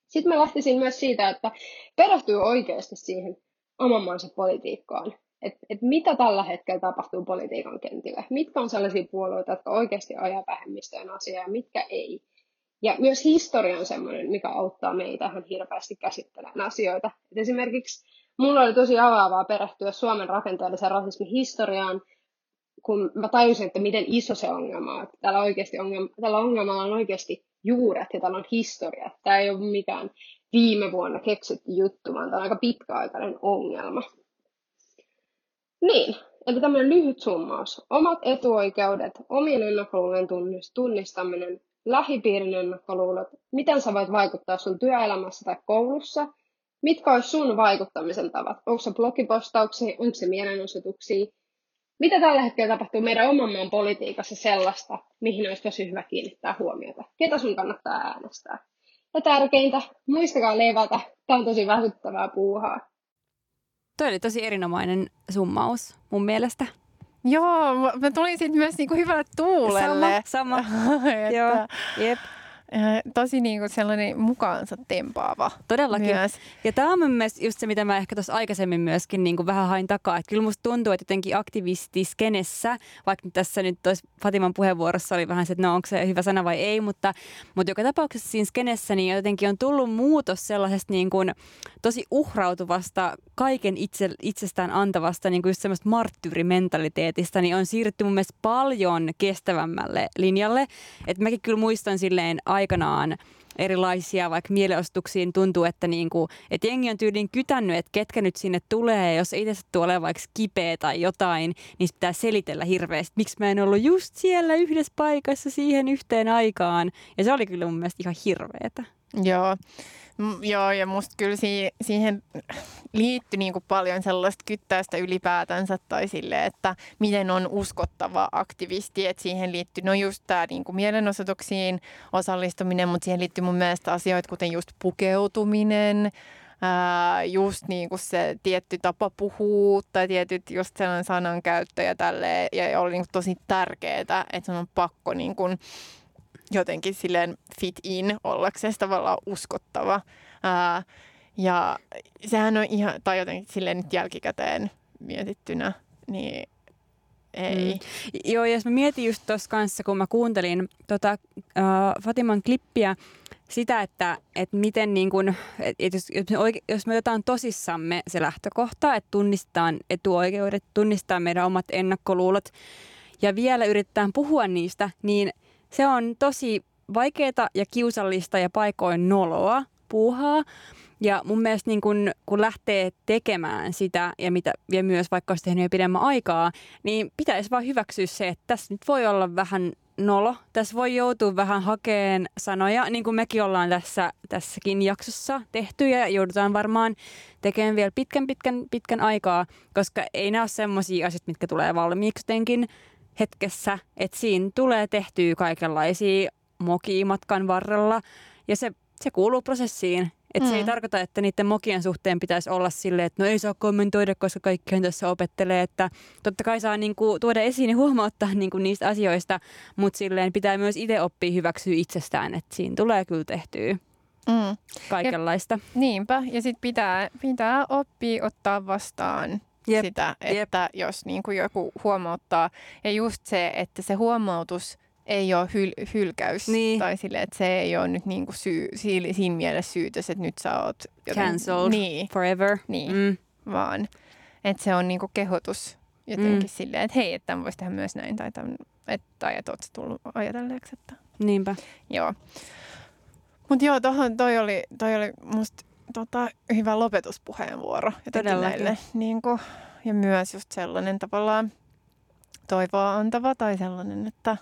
Sitten mä lähtisin myös siitä, että perehtyy oikeasti siihen oman maansa politiikkaan. Että et mitä tällä hetkellä tapahtuu politiikan kentillä. Mitkä on sellaisia puolueita, jotka oikeasti ajaa vähemmistöjen asiaa ja mitkä ei. Ja myös historia on sellainen, mikä auttaa meitä ihan hirveästi käsittelemään asioita. Et esimerkiksi mulla oli tosi avaavaa perehtyä Suomen rakenteellisen rasismin historiaan, kun mä tajusin, että miten iso se ongelma on. Tällä, oikeasti ongelma, tällä ongelmalla on oikeasti juuret ja tällä on historia. Tämä ei ole mikään viime vuonna keksitty juttu, vaan tämä on aika pitkäaikainen ongelma. Niin, eli tämmöinen lyhyt summaus. Omat etuoikeudet, omien ennakkoluulojen tunnistaminen, lähipiirin ennakkoluulot, miten sä voit vaikuttaa sun työelämässä tai koulussa, mitkä olisi sun vaikuttamisen tavat, onko se blogipostauksia, onko se mielenosoituksia, mitä tällä hetkellä tapahtuu meidän oman maan politiikassa sellaista, mihin olisi tosi hyvä kiinnittää huomiota, ketä sun kannattaa äänestää. Ja tärkeintä, muistakaa levätä, tämä on tosi väsyttävää puuhaa. Toi oli tosi erinomainen summaus mun mielestä. Joo, mä tulin sitten myös niinku hyvälle tuulelle. Sama, sama. Joo, jep. Tosi niin kuin sellainen mukaansa tempaava Todellakin. Myös. Ja tämä on myös just se, mitä mä ehkä tuossa aikaisemmin myöskin niin kuin vähän hain takaa. Että kyllä musta tuntuu, että jotenkin aktivistiskenessä, vaikka tässä nyt tois Fatiman puheenvuorossa oli vähän se, että no onko se hyvä sana vai ei, mutta, mutta joka tapauksessa siinä skenessä niin jotenkin on tullut muutos sellaisesta niin kuin tosi uhrautuvasta, kaiken itse, itsestään antavasta niin kuin just semmoista marttyyrimentaliteetista, niin on siirrytty mun mielestä paljon kestävämmälle linjalle. Että mäkin kyllä muistan silleen aikanaan erilaisia vaikka mielenostuksiin tuntuu, että, niinku, että jengi on tyyliin kytännyt, että ketkä nyt sinne tulee. Jos itse tulee vaikka kipeä tai jotain, niin pitää selitellä hirveästi, miksi mä en ollut just siellä yhdessä paikassa siihen yhteen aikaan. Ja se oli kyllä mun mielestä ihan hirveetä. Joo. Joo, ja musta kyllä si- siihen liittyi niin paljon sellaista kyttäystä ylipäätänsä tai sille, että miten on uskottava aktivisti, että siihen liittyy, no just tämä niin mielenosoituksiin osallistuminen, mutta siihen liittyy mun mielestä asioita, kuten just pukeutuminen, ää, just niin kuin se tietty tapa puhua tai tietyt just sellainen sanankäyttö ja tälleen, ja oli niin tosi tärkeää, että on pakko niin kuin, jotenkin silleen fit in ollakseen tavallaan uskottava. Ää, ja sehän on ihan, tai jotenkin silleen nyt jälkikäteen mietittynä, niin ei. Mm. Joo, jos mä mietin just tuossa kanssa, kun mä kuuntelin tota, uh, Fatiman klippiä, sitä, että, että miten niin kun, että jos, jos me otetaan tosissamme se lähtökohta, että tunnistetaan etuoikeudet, tunnistetaan meidän omat ennakkoluulot ja vielä yritetään puhua niistä, niin – se on tosi vaikeaa ja kiusallista ja paikoin noloa puuhaa. Ja mun mielestä niin kun, kun lähtee tekemään sitä ja, mitä, ja myös vaikka olisi tehnyt jo pidemmän aikaa, niin pitäisi vaan hyväksyä se, että tässä nyt voi olla vähän nolo. Tässä voi joutua vähän hakeen sanoja, niin kuin mekin ollaan tässä, tässäkin jaksossa tehty ja joudutaan varmaan tekemään vielä pitkän pitkän pitkän aikaa, koska ei nämä ole semmoisia asioita, mitkä tulee valmiiksi jotenkin hetkessä, että siinä tulee tehtyä kaikenlaisia mokia matkan varrella ja se, se kuuluu prosessiin. Että mm. se ei mm. tarkoita, että niiden mokien suhteen pitäisi olla silleen, että no ei saa kommentoida, koska kaikkihan tässä opettelee. Että totta kai saa niinku tuoda esiin ja huomauttaa niinku niistä asioista, mutta silleen pitää myös itse oppia hyväksyä itsestään, että siinä tulee kyllä tehtyä mm. kaikenlaista. Ja, niinpä, ja sitten pitää, pitää oppia ottaa vastaan Jep. sitä, että Jep. jos niin kuin joku huomauttaa. Ja just se, että se huomautus ei ole hyl- hylkäys. Niin. Tai sille, että se ei ole nyt niin kuin syy, siinä mielessä syytös, että nyt sä oot... Joten, Cancelled niin, forever. Niin, mm. vaan. Että se on niin kuin kehotus jotenkin mm. silleen, että hei, että tämän voisi tehdä myös näin. Tai, tämän, että, tai että oot tullut ajatelleeksi. Että... Niinpä. Joo. Mutta joo, tohon, toi oli, toi oli musta tota, hyvä lopetuspuheenvuoro. Todellakin. Niin kuin, ja myös just sellainen tavallaan toivoa antava tai sellainen, että,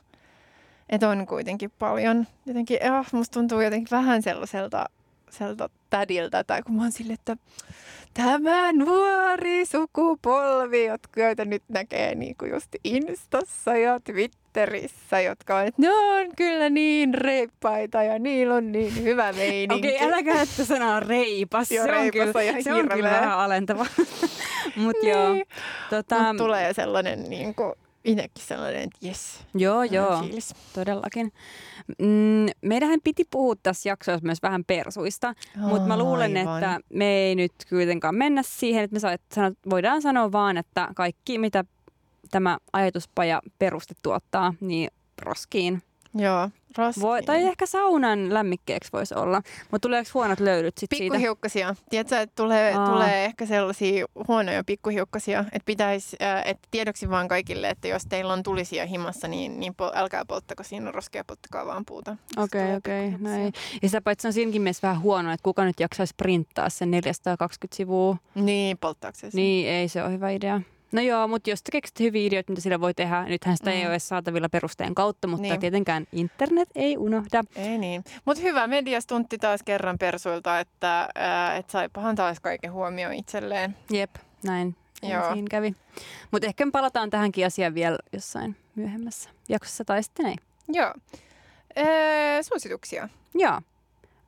että on kuitenkin paljon jotenkin, oh, musta tuntuu jotenkin vähän sellaiselta sellaiselta tädiltä, tai kun mä oon sille, että tämä nuori sukupolvi, jotka joita nyt näkee niin kuin just Instassa ja Twitterissä, jotka on, että ne on kyllä niin reippaita ja niillä on niin hyvä meininki. Okei, okay, älä käyttä sanaa reipas. Joo, se on kyllä, on se on kyllä vähän alentava. Mut niin. joo. Tota... Mut tulee sellainen niin kuin, itsekin sellainen, että jes. Joo, joo, fiilis. todellakin. Mm, meidän piti puhua tässä jaksossa myös vähän persuista, oh, mutta mä luulen, aivan. että me ei nyt kuitenkaan mennä siihen, että me sanot, voidaan sanoa vaan, että kaikki mitä tämä ajatuspaja peruste tuottaa, niin roskiin. Joo, Voi, tai ehkä saunan lämmikkeeksi voisi olla. Mutta tuleeko huonot löydyt sit siitä? Pikkuhiukkasia. Tiedätkö, että tulee, Aa. tulee ehkä sellaisia huonoja pikkuhiukkasia, että pitäisi, että tiedoksi vaan kaikille, että jos teillä on tulisia himassa, niin, niin pol- älkää polttako siinä roskia, polttakaa vaan puuta. Okei, tulee okei, pikkuhiukkasia. näin. Ja sitä paitsi on siinäkin mielessä vähän huono, että kuka nyt jaksaisi printtaa sen 420 sivua. Niin, polttaako se sen? Niin, ei se ole hyvä idea. No joo, mutta jos te keksit hyviä ideoita, mitä sillä voi tehdä, nythän sitä mm. ei ole saatavilla perusteen kautta, mutta Niin. tietenkään internet ei unohda. Ei niin. Mutta hyvä mediastuntti taas kerran persuilta, että äh, et saipahan taas kaiken huomioon itselleen. Jep, näin. Joo. Siinä kävi. Mutta ehkä me palataan tähänkin asiaan vielä jossain myöhemmässä jaksossa tai sitten ei. Joo. Öö, suosituksia. Joo.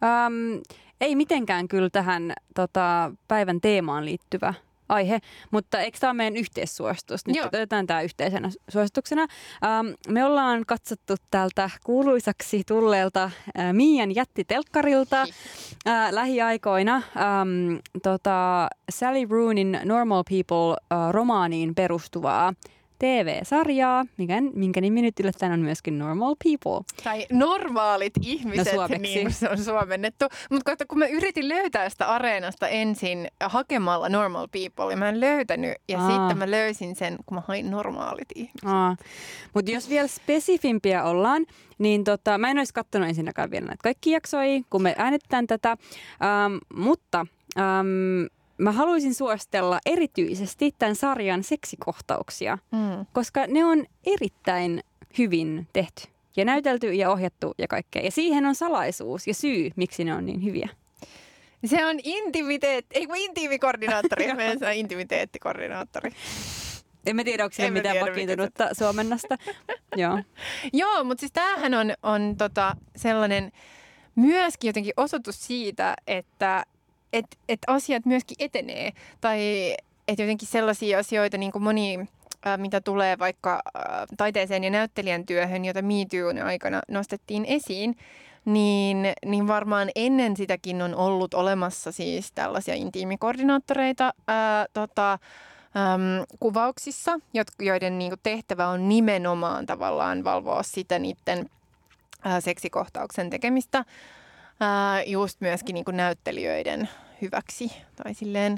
Öm, ei mitenkään kyllä tähän tota, päivän teemaan liittyvä aihe, mutta eikö tämä ole meidän yhteissuositus? Nyt Joo. otetaan tämä yhteisenä suosituksena. Ähm, me ollaan katsottu tältä kuuluisaksi tulleelta äh, Miian jättitelkkarilta äh, lähiaikoina ähm, tota, Sally Roonin Normal People-romaaniin perustuvaa TV-sarjaa, mikä, minkä nimi nyt yllättäen on myöskin Normal People. Tai normaalit ihmiset, No, suomeksi. niin se on suomennettu. Mutta kun mä yritin löytää sitä areenasta ensin hakemalla normal people, ja mä en löytänyt. Ja Aa. sitten mä löysin sen, kun mä hain normaalit ihmiset. Mutta jos vielä spesifimpiä ollaan, niin tota, mä en olisi katsonut ensinnäkään vielä näitä kaikki jaksoja, kun me äänitetään tätä, ähm, mutta ähm, mä haluaisin suositella erityisesti tämän sarjan seksikohtauksia, Mm. koska ne on erittäin hyvin tehty ja näytelty ja ohjattu ja kaikkea. Ja siihen on salaisuus ja syy, miksi ne on niin hyviä. Se on intimiteetti, ei kun intiimikoordinaattori, saa intimiteettikoordinaattori. En mä tiedä, onko mä mitään tiedä, vakiintunutta suomennasta. Joo. Joo, mutta siis tämähän on, on tota sellainen myöskin jotenkin osoitus siitä, että et, et asiat myöskin etenee. Tai että jotenkin sellaisia asioita, niin kuin moni, äh, mitä tulee vaikka äh, taiteeseen ja näyttelijän työhön, jota MeToon aikana nostettiin esiin, niin, niin varmaan ennen sitäkin on ollut olemassa siis tällaisia intiimikoordinaattoreita ää, tota, äm, kuvauksissa, joiden niinku tehtävä on nimenomaan tavallaan valvoa sitä niiden seksikohtauksen tekemistä ää, just myöskin niinku näyttelijöiden hyväksi tai silleen.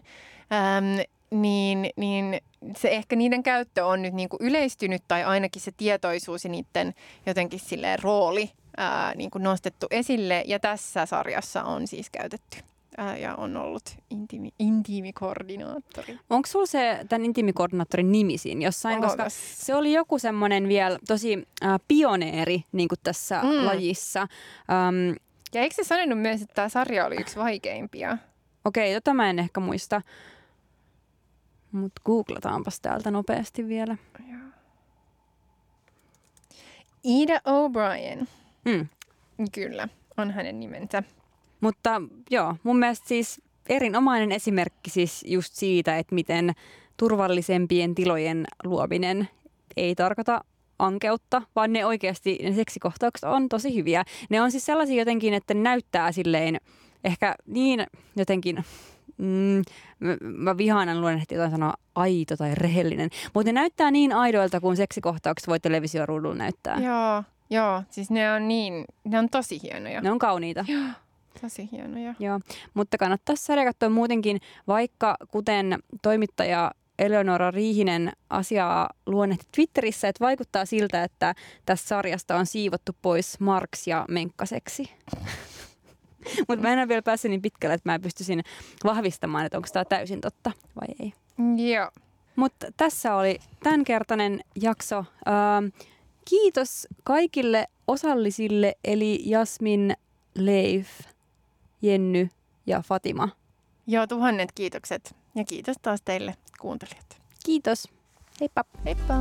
Äm, niin, niin se ehkä niiden käyttö on nyt niinku yleistynyt tai ainakin se tietoisuus ja niiden jotenkin silleen rooli ää, niinku nostettu esille. Ja tässä sarjassa on siis käytetty ää, ja on ollut intiimi, intiimikoordinaattori. Onko sulla se tämän intiimikoordinaattorin nimi siinä jossain? Koska Ootas. se oli joku semmoinen vielä tosi äh, pioneeri niin kuin tässä Mm. lajissa. Um, Ja eikö se sanonut myös, että tämä sarja oli yksi vaikeimpia? Okei, tota mä en ehkä muista. Mutta googlataanpas täältä nopeasti vielä. Ida O'Brien. Mm. Kyllä, on hänen nimensä. Mutta joo, mun mielestä siis erinomainen esimerkki siis just siitä, että miten turvallisempien tilojen luominen ei tarkoita ankeutta, vaan ne oikeasti, ne seksikohtaukset on tosi hyviä. Ne on siis sellaisia jotenkin, että ne näyttää silleen ehkä niin jotenkin, mm, mä, mä vihaanan luonnehti jotain sanoa aito tai rehellinen, mutta ne näyttää niin aidoilta kuin seksikohtaukset voi televisioruudulla näyttää. Joo, joo, siis ne on niin, ne on tosi hienoja. Ne on kauniita. Joo, tosi hienoja. Joo, mutta kannattaisi saada katsoa muutenkin, vaikka kuten toimittaja Eleonora Riihinen asiaa luonnehti Twitterissä, että vaikuttaa siltä, että tässä sarjasta on siivottu pois Marx ja Menkkaseksi. Mutta mä en ole vielä päässyt niin pitkälle, että mä pystyisin vahvistamaan, että onko tämä täysin totta vai ei. Joo. Mutta tässä oli tämänkertainen jakso. Ähm, kiitos kaikille osallisille, eli Jasmin, Leif, Jenny ja Fatima. Joo, tuhannet kiitokset. Ja kiitos taas teille kuuntelijat. Kiitos. Heippa. Heippa!